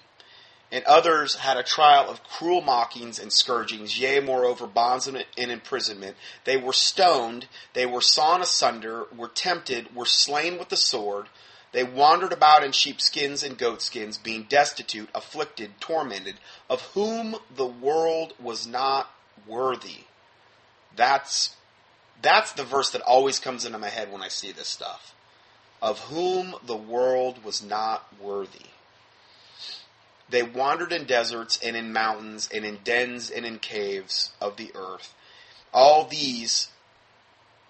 and others had a trial of cruel mockings and scourgings, yea, moreover, bonds and imprisonment. They were stoned, they were sawn asunder, were tempted, were slain with the sword. They wandered about in sheepskins and goatskins, being destitute, afflicted, tormented, of whom the world was not worthy. That's that's the verse that always comes into my head when I see this stuff. Of whom the world was not worthy. They wandered in deserts and in mountains and in dens and in caves of the earth. All these,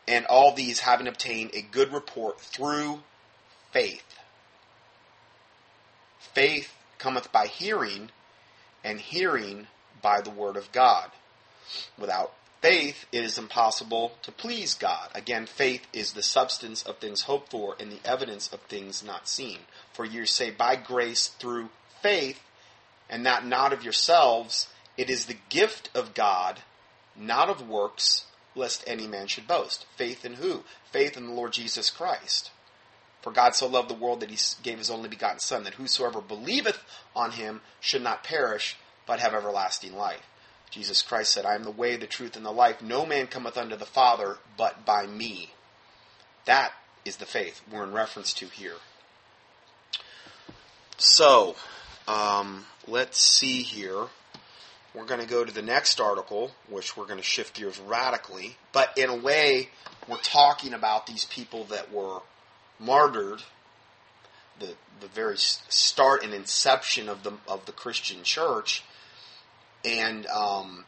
and all these having obtained a good report through faith. Faith cometh by hearing, and hearing by the word of God. Without faith, it is impossible to please God. Again, faith is the substance of things hoped for and the evidence of things not seen. For you say, by grace through faith, and that not of yourselves. It is the gift of God, not of works, lest any man should boast. Faith in who? Faith in the Lord Jesus Christ. For God so loved the world that he gave his only begotten Son, that whosoever believeth on him should not perish, but have everlasting life. Jesus Christ said, I am the way, the truth, and the life. No man cometh unto the Father but by me. That is the faith we're in reference to here. So, um, let's see here. We're going to go to the next article, which we're going to shift gears radically. But in a way, we're talking about these people that were martyred, the the very start and inception of the of the Christian Church, and um,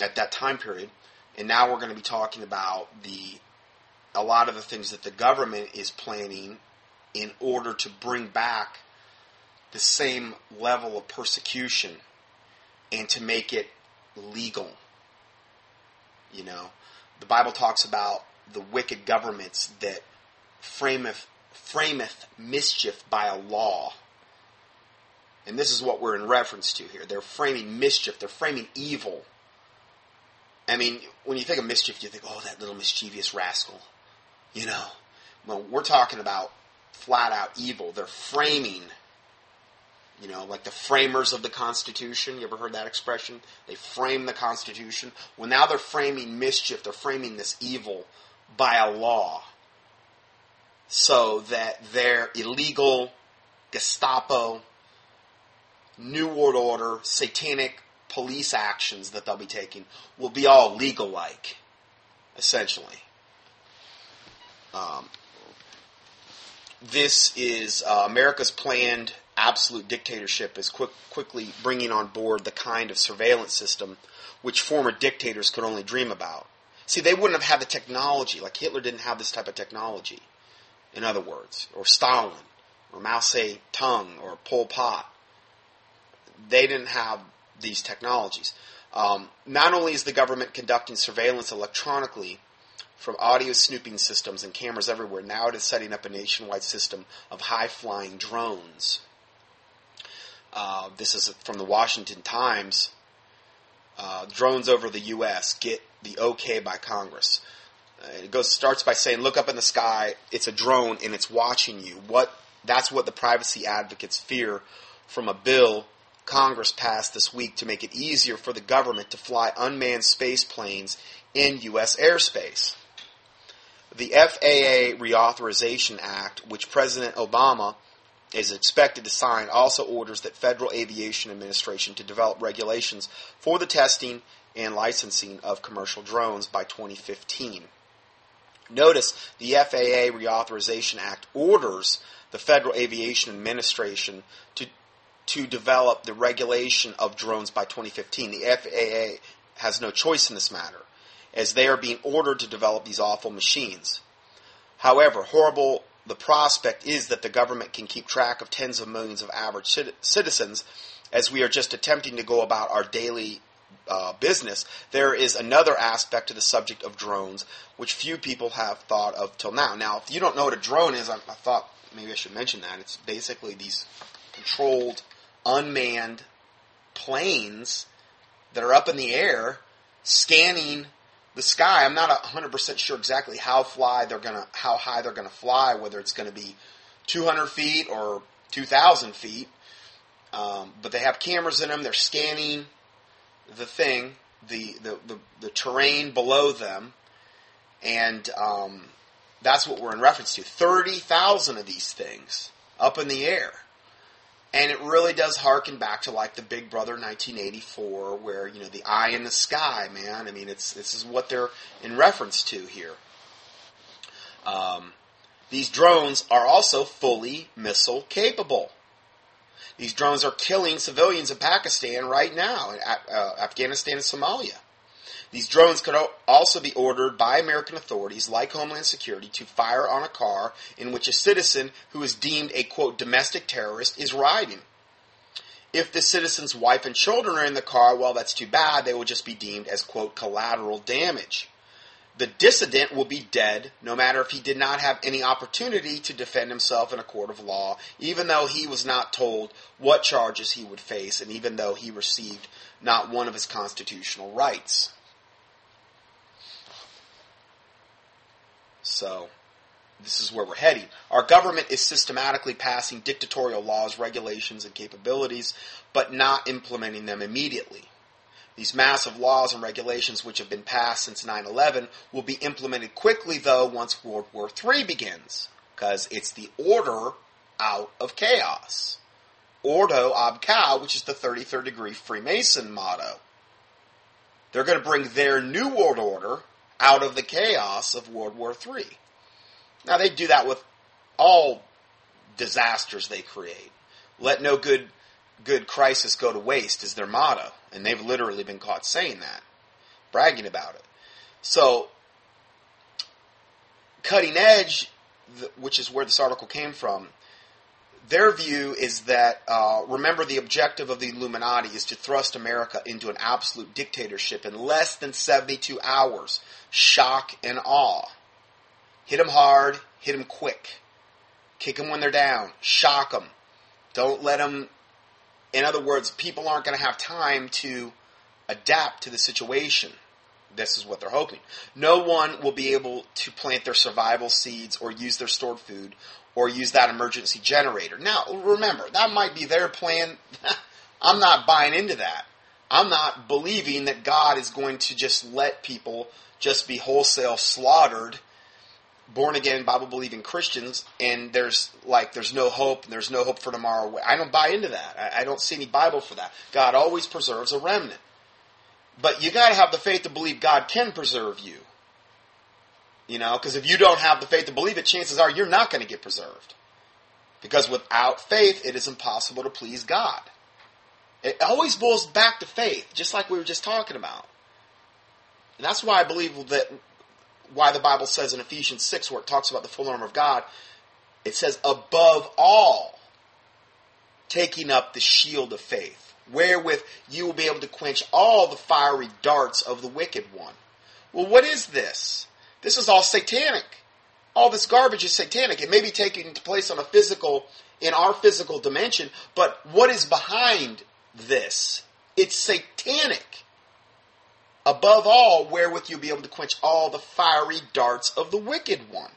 at that time period. And now we're going to be talking about the a lot of the things that the government is planning in order to bring back the same level of persecution and to make it legal. You know, the Bible talks about the wicked governments that frameth, frameth mischief by a law. And this is what we're in reference to here. They're framing mischief, they're framing evil. I mean, when you think of mischief, you think, oh, that little mischievous rascal. You know, well, we're talking about flat out evil. They're framing you know, like the framers of the Constitution. You ever heard that expression? They frame the Constitution. Well, now they're framing mischief. They're framing this evil by a law so that their illegal Gestapo, New World Order, satanic police actions that they'll be taking will be all legal like, essentially. Um, this is uh, America's planned absolute dictatorship is quick, quickly bringing on board the kind of surveillance system which former dictators could only dream about. See, they wouldn't have had the technology, like Hitler didn't have this type of technology, in other words, or Stalin, or Mao Zedong, or Pol Pot. They didn't have these technologies. Um, not only is the government conducting surveillance electronically from audio snooping systems and cameras everywhere, now it is setting up a nationwide system of high flying drones. Uh, this is from the Washington Times. Uh, drones over the U.S. get the okay by Congress. Uh, it goes starts by saying, "Look up in the sky. It's a drone and it's watching you." What? That's what the privacy advocates fear from a bill Congress passed this week to make it easier for the government to fly unmanned space planes in U.S. airspace. The FAA Reauthorization Act, which President Obama is expected to sign, also orders that Federal Aviation Administration to develop regulations for the testing and licensing of commercial drones by 2015. Notice the FAA Reauthorization Act orders the Federal Aviation Administration to to develop the regulation of drones by 2015. The FAA has no choice in this matter, as they are being ordered to develop these awful machines. However, horrible the prospect is that the government can keep track of tens of millions of average citizens as we are just attempting to go about our daily uh, business, there is another aspect to the subject of drones which few people have thought of till now. Now, if you don't know what a drone is, I, I thought maybe I should mention that. It's basically these controlled unmanned planes that are up in the air scanning the sky. I'm not 100% sure exactly how fly they're gonna, how high they're gonna fly, whether it's gonna be 200 feet or 2,000 feet. Um, but they have cameras in them. They're scanning the thing, the the, the, the terrain below them, and um, that's what we're in reference to. Thirty thousand of these things up in the air. And it really does harken back to like the Big Brother 1984, where you know the eye in the sky, man. I mean, it's this is what they're in reference to here. Um, these drones are also fully missile capable. These drones are killing civilians in Pakistan right now, in uh, Afghanistan and Somalia. These drones could also be ordered by American authorities, like Homeland Security, to fire on a car in which a citizen who is deemed a quote domestic terrorist is riding. If the citizen's wife and children are in the car, well, that's too bad. They will just be deemed as quote collateral damage. The dissident will be dead no matter if he did not have any opportunity to defend himself in a court of law, even though he was not told what charges he would face, and even though he received not one of his constitutional rights. So, this is where we're heading. Our government is systematically passing dictatorial laws, regulations, and capabilities, but not implementing them immediately. These massive laws and regulations, which have been passed since 9 11, will be implemented quickly, though, once World War III begins, because it's the order out of chaos. Ordo ab chao, which is the 33rd degree Freemason motto. They're going to bring their new world order out of the chaos of World War III. Now, they do that with all disasters they create. Let no good good crisis go to waste is their motto, and they've literally been caught saying that, bragging about it. So, cutting edge, which is where this article came from, their view is that uh, remember the objective of the Illuminati is to thrust America into an absolute dictatorship in less than 72 hours. Shock and awe. Hit them hard, hit them quick. Kick them when they're down. Shock them. Don't let them. In other words, people aren't going to have time to adapt to the situation. This is what they're hoping. No one will be able to plant their survival seeds or use their stored food or use that emergency generator. Now, remember, that might be their plan. I'm not buying into that. I'm not believing that God is going to just let people just be wholesale slaughtered born again, Bible believing Christians, and there's like there's no hope, and there's no hope for tomorrow. I don't buy into that. I, I don't see any Bible for that. God always preserves a remnant, but you got to have the faith to believe God can preserve you. You know, because if you don't have the faith to believe it, chances are you're not going to get preserved. Because without faith, it is impossible to please God. It always boils back to faith, just like we were just talking about. And that's why I believe that why the Bible says in Ephesians 6, where it talks about the full armor of God, it says, above all, taking up the shield of faith, wherewith you will be able to quench all the fiery darts of the wicked one. Well, what is this? This is all satanic. All this garbage is satanic. It may be taking place on a physical, in our physical dimension, but what is behind this? It's satanic. Above all, wherewith you'll be able to quench all the fiery darts of the wicked one.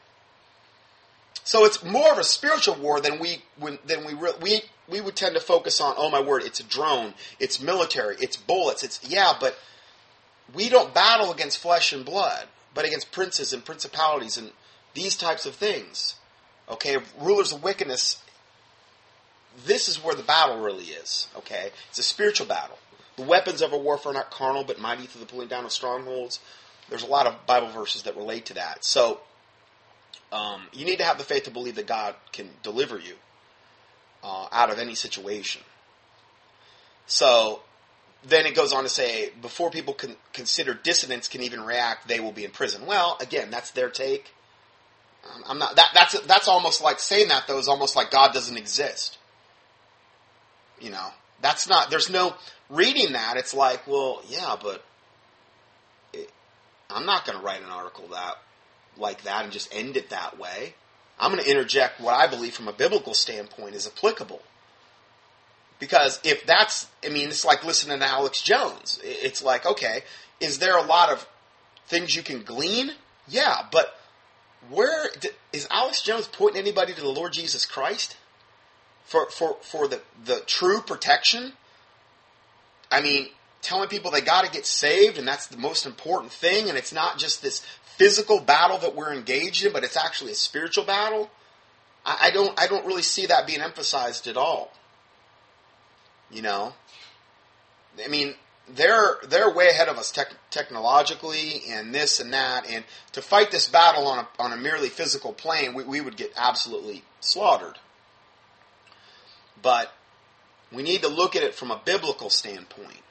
So it's more of a spiritual war than we than we we we would tend to focus on. Oh my word, it's a drone, it's military, it's bullets, it's yeah, but we don't battle against flesh and blood, but against princes and principalities and these types of things. Okay, rulers of wickedness. This is where the battle really is. Okay, it's a spiritual battle. The weapons of our warfare are not carnal, but mighty through the pulling down of strongholds. There's a lot of Bible verses that relate to that. So um, you need to have the faith to believe that God can deliver you uh, out of any situation. So then it goes on to say, before people can consider dissidents can even react, they will be in prison. Well, again, that's their take. I'm not. That, that's that's almost like saying that though is almost like God doesn't exist. You know, that's not. There's no reading that, it's like, well, yeah, but it, I'm not going to write an article that like that and just end it that way. I'm going to interject what I believe from a biblical standpoint is applicable. Because if that's, I mean, it's like listening to Alex Jones. It's like, okay, is there a lot of things you can glean? Yeah, but where is Alex Jones pointing anybody to the Lord Jesus Christ for for for the the true protection I mean, telling people they got to get saved and that's the most important thing, and it's not just this physical battle that we're engaged in, but it's actually a spiritual battle. I, I don't, I don't really see that being emphasized at all. You know, I mean, they're they're way ahead of us tech, technologically and this and that, and to fight this battle on a on a merely physical plane, we, we would get absolutely slaughtered. But we need to look at it from a biblical standpoint,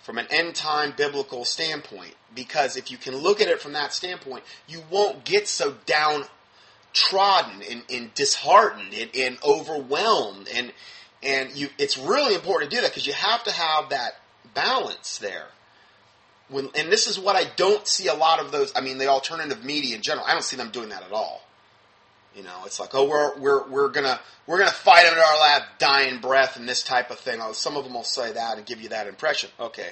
from an end time biblical standpoint, because if you can look at it from that standpoint, you won't get so downtrodden and, and disheartened and, and overwhelmed. And, and you, it's really important to do that because you have to have that balance there. When, and this is what I don't see a lot of those. I mean, the alternative media in general. I don't see them doing that at all. You know, it's like, oh, we're we're we're gonna we're gonna fight under our last dying breath and this type of thing. Oh, some of them will say that and give you that impression. Okay,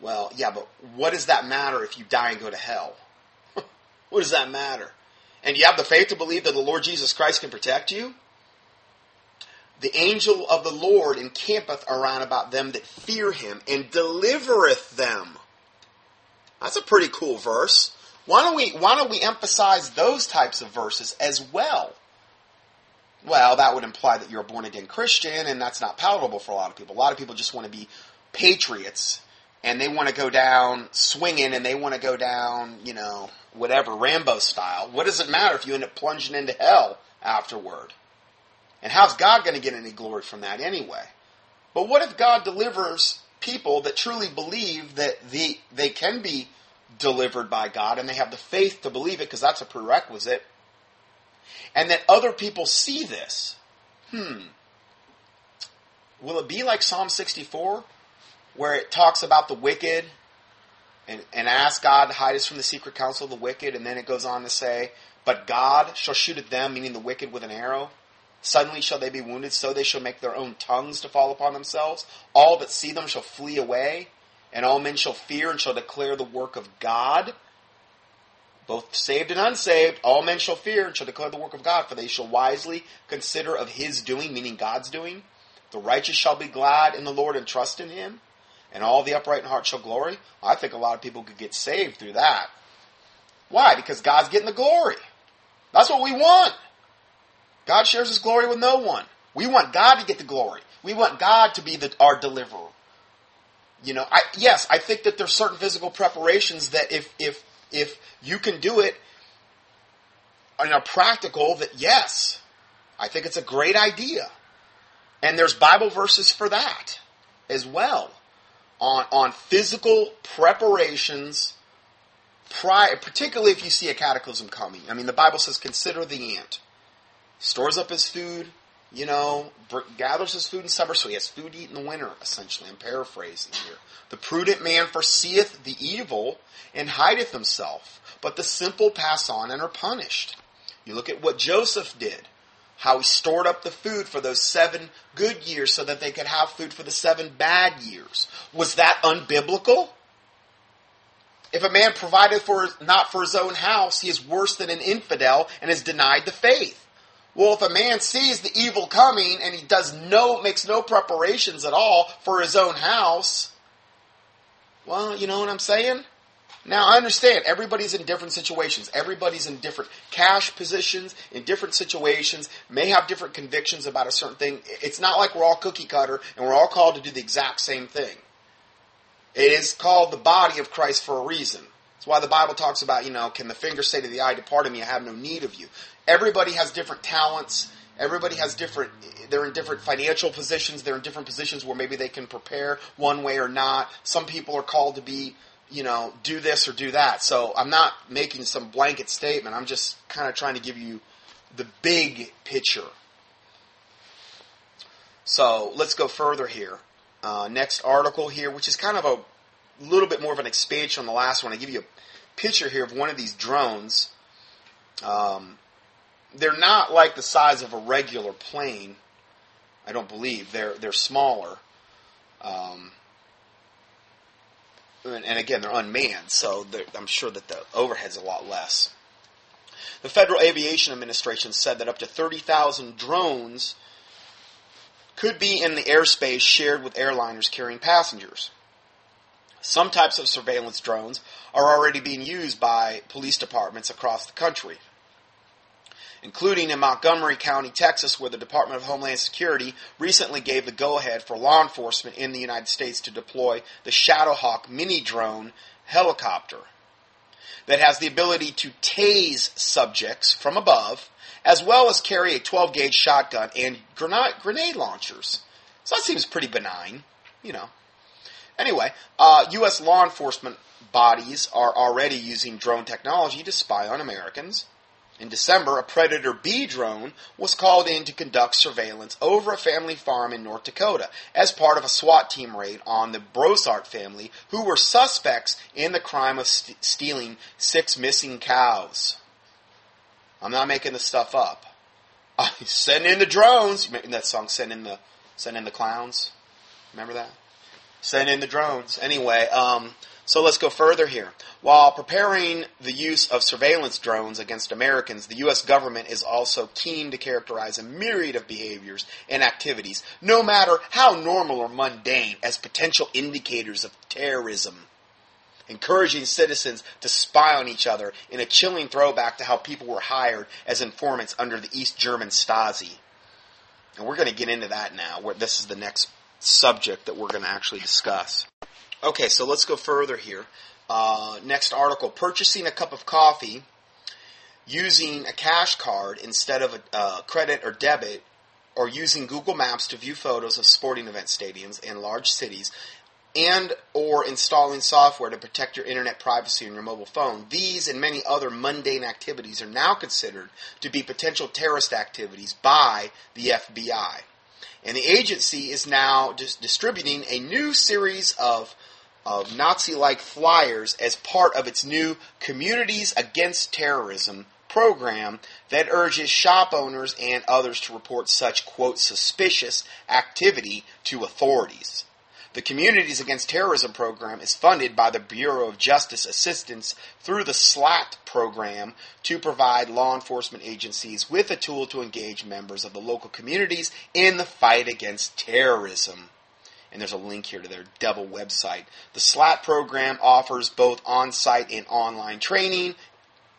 well, yeah, but what does that matter if you die and go to hell? what does that matter? And you have the faith to believe that the Lord Jesus Christ can protect you. The angel of the Lord encampeth around about them that fear him and delivereth them. That's a pretty cool verse. Why don't we why don't we emphasize those types of verses as well? Well, that would imply that you're a born again Christian, and that's not palatable for a lot of people. A lot of people just want to be patriots, and they want to go down swinging, and they want to go down, you know, whatever Rambo style. What does it matter if you end up plunging into hell afterward? And how's God going to get any glory from that anyway? But what if God delivers people that truly believe that the, they can be delivered by God and they have the faith to believe it because that's a prerequisite. And that other people see this. Hmm. Will it be like Psalm 64 where it talks about the wicked and, and ask God to hide us from the secret counsel of the wicked and then it goes on to say, but God shall shoot at them, meaning the wicked, with an arrow. Suddenly shall they be wounded, so they shall make their own tongues to fall upon themselves. All that see them shall flee away and all men shall fear and shall declare the work of God. Both saved and unsaved, all men shall fear and shall declare the work of God, for they shall wisely consider of his doing, meaning God's doing. The righteous shall be glad in the Lord and trust in him, and all the upright in heart shall glory. I think a lot of people could get saved through that. Why? Because God's getting the glory. That's what we want. God shares his glory with no one. We want God to get the glory. We want God to be the, our deliverer. You know, I, yes, I think that there's certain physical preparations that if if if you can do it and are practical, that yes, I think it's a great idea. And there's Bible verses for that as well on on physical preparations prior, particularly if you see a cataclysm coming. I mean, the Bible says, "Consider the ant." Stores up his food, you know, gathers his food in summer, so he has food to eat in the winter, essentially. I'm paraphrasing here. The prudent man foreseeth the evil and hideth himself, but the simple pass on and are punished. You look at what Joseph did, how he stored up the food for those seven good years so that they could have food for the seven bad years. Was that unbiblical? If a man provided for not for his own house, he is worse than an infidel and is denied the faith. Well, if a man sees the evil coming and he does no, makes no preparations at all for his own house, well, you know what I'm saying? Now, I understand everybody's in different situations. Everybody's in different cash positions, in different situations, may have different convictions about a certain thing. It's not like we're all cookie cutter and we're all called to do the exact same thing. It is called the body of Christ for a reason. That's why the Bible talks about, you know, can the finger say to the eye, depart of me, I have no need of you everybody has different talents. Everybody has different, they're in different financial positions. They're in different positions where maybe they can prepare one way or not. Some people are called to be, you know, do this or do that. So I'm not making some blanket statement. I'm just kind of trying to give you the big picture. So let's go further here. Uh, next article here, which is kind of a little bit more of an expansion on the last one. I give you a picture here of one of these drones. Um, they're not like the size of a regular plane. I don't believe they're they're smaller. Um, and, and, again, they're unmanned, so they're, I'm sure that the overhead's a lot less. The Federal Aviation Administration said that up to 30,000 drones could be in the airspace shared with airliners carrying passengers. Some types of surveillance drones are already being used by police departments across the country including in Montgomery County, Texas, where the Department of Homeland Security recently gave the go ahead for law enforcement in the United States to deploy the Shadowhawk mini drone helicopter that has the ability to tase subjects from above, as well as carry a 12 gauge shotgun and grenade launchers. So that seems pretty benign, you know. Anyway, uh, U.S. law enforcement bodies are already using drone technology to spy on Americans in December, a Predator B drone was called in to conduct surveillance over a family farm in North Dakota as part of a SWAT team raid on the Brossart family, who were suspects in the crime of st- stealing six missing cows. I'm not making this stuff up. Uh, send in the drones. You that song, "Send in the Send in the Clowns." Remember that? Send in the drones. Anyway, um, so let's go further here. While preparing the use of surveillance drones against Americans, the U.S. government is also keen to characterize a myriad of behaviors and activities, no matter how normal or mundane, as potential indicators of terrorism. Encouraging citizens to spy on each other in a chilling throwback to how people were hired as informants under the East German Stasi. And we're going to get into that now, where this is the next subject that we're going to actually discuss. Okay, so let's go further here. Uh, next article purchasing a cup of coffee using a cash card instead of a uh, credit or debit, or using Google Maps to view photos of sporting event stadiums in large cities and or installing software to protect your internet privacy on your mobile phone. These and many other mundane activities are now considered to be potential terrorist activities by the FBI. And the agency is now dis- distributing a new series of of Nazi-like flyers as part of its new Communities Against Terrorism program that urges shop owners and others to report such quote suspicious activity to authorities. The Communities Against Terrorism program is funded by the Bureau of Justice Assistance through the SLATT program to provide law enforcement agencies with a tool to engage members of the local communities in the fight against terrorism. And there's a link here to their devil website. The SLATT program offers both on site and online training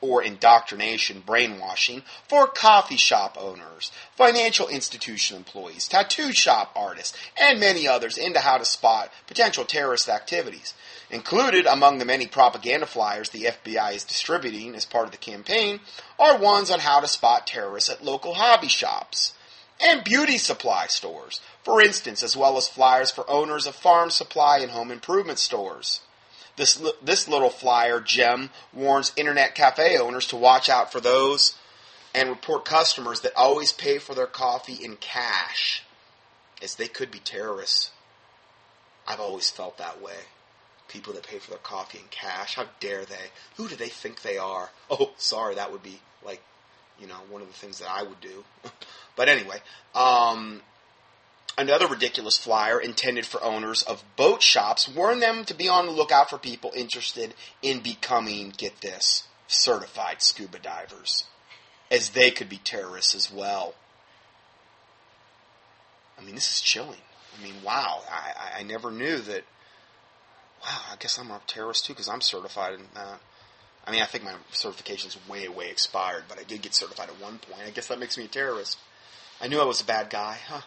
or indoctrination brainwashing for coffee shop owners, financial institution employees, tattoo shop artists, and many others into how to spot potential terrorist activities. Included among the many propaganda flyers the FBI is distributing as part of the campaign are ones on how to spot terrorists at local hobby shops and beauty supply stores, for instance, as well as flyers for owners of farm supply and home improvement stores. This, this little flyer gem warns internet cafe owners to watch out for those and report customers that always pay for their coffee in cash, as they could be terrorists. I've always felt that way. People that pay for their coffee in cash, how dare they? Who do they think they are? Oh, sorry, that would be like, you know, one of the things that I would do. but anyway, um, Another ridiculous flyer intended for owners of boat shops warned them to be on the lookout for people interested in becoming, get this, certified scuba divers, as they could be terrorists as well. I mean, this is chilling. I mean, wow, I, I never knew that. Wow, I guess I'm a terrorist too because I'm certified. And uh, I mean, I think my certification's way, way expired, but I did get certified at one point. I guess that makes me a terrorist. I knew I was a bad guy, huh?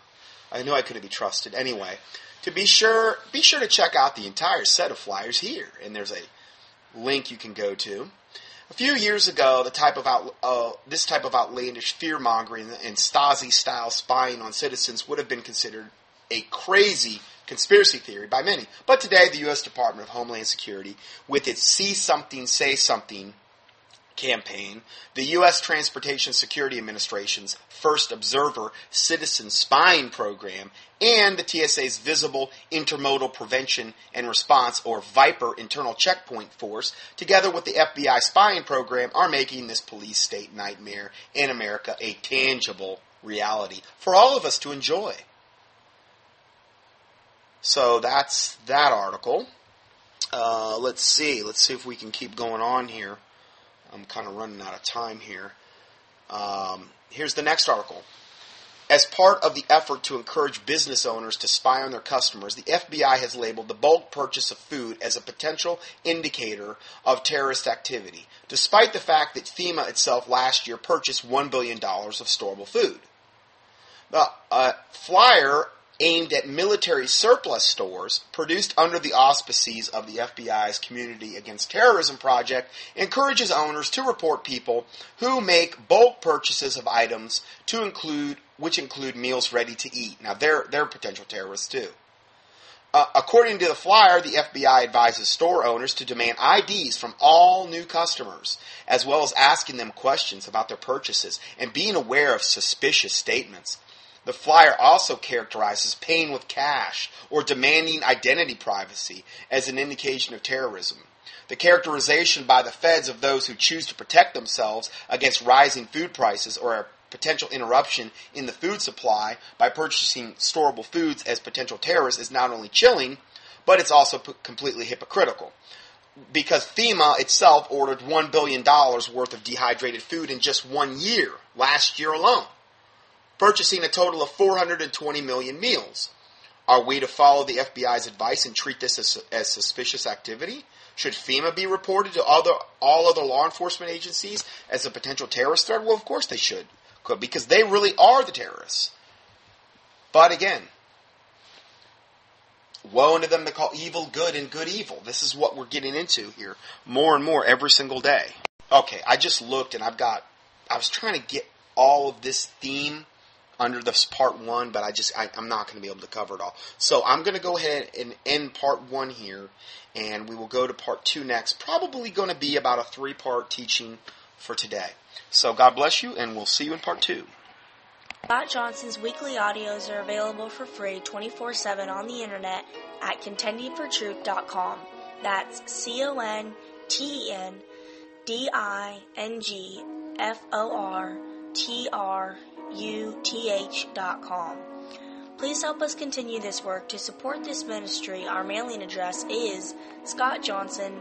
I knew I couldn't be trusted. Anyway, to be sure, be sure to check out the entire set of flyers here, and there's a link you can go to. A few years ago, the type of out, uh, this type of outlandish fear mongering and Stasi style spying on citizens would have been considered a crazy conspiracy theory by many. But today, the U.S. Department of Homeland Security, with its See Something, Say Something campaign, the U.S. Transportation Security Administration's First Observer Citizen Spying Program, and the TSA's Visible Intermodal Prevention and Response, or VIPER, Internal Checkpoint Force, together with the FBI spying program, are making this police state nightmare in America a tangible reality for all of us to enjoy. So that's that article. Uh, let's see. Let's see if we can keep going on here. I'm kind of running out of time here. Um, here's the next article. As part of the effort to encourage business owners to spy on their customers, the FBI has labeled the bulk purchase of food as a potential indicator of terrorist activity, despite the fact that FEMA itself last year purchased $1 billion of storable food. The uh, flyer aimed at military surplus stores produced under the auspices of the FBI's Community Against Terrorism project encourages owners to report people who make bulk purchases of items to include which include meals ready to eat. Now they're they're potential terrorists too. Uh, according to the flyer, the FBI advises store owners to demand IDs from all new customers, as well as asking them questions about their purchases and being aware of suspicious statements. The flyer also characterizes paying with cash or demanding identity privacy as an indication of terrorism. The characterization by the feds of those who choose to protect themselves against rising food prices or a potential interruption in the food supply by purchasing storable foods as potential terrorists is not only chilling, but it's also p- completely hypocritical. Because FEMA itself ordered $1 billion worth of dehydrated food in just one year, last year alone purchasing a total of 420 million meals. Are we to follow the FBI's advice and treat this as, as suspicious activity? Should FEMA be reported to other, all other law enforcement agencies as a potential terrorist threat? Well, of course they should, because they really are the terrorists. But again, woe unto them that call evil good and good evil. This is what we're getting into here more and more every single day. Okay, I just looked and I've got, I was trying to get all of this theme under this part one, but I just I, am not going to be able to cover it all. So I'm going to go ahead and end part one here, and we will go to part two next. Probably going to be about a three part teaching for today. So God bless you, and we'll see you in part two. Scott Johnson's weekly audios are available for free 24 7 on the internet at contendingfortruth.com. That's C O N T E N D I N G F O R T R uth.com. Please help us continue this work. To support this ministry, our mailing address is Scott Johnson,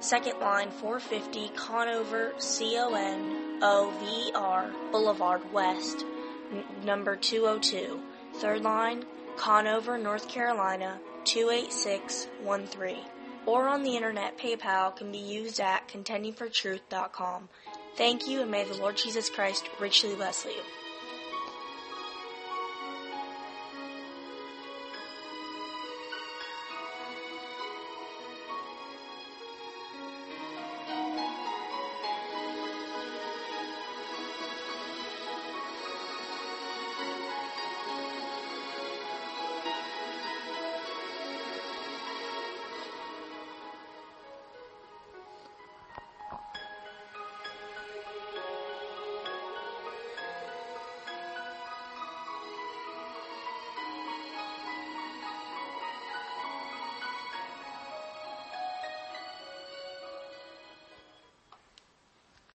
second line 450 Conover, C O N O V E R Boulevard West, n- number 202. Third line, Conover, North Carolina 28613. or on the internet, PayPal can be used at contendingfortruth.com. Thank you, and may the Lord Jesus Christ richly bless you.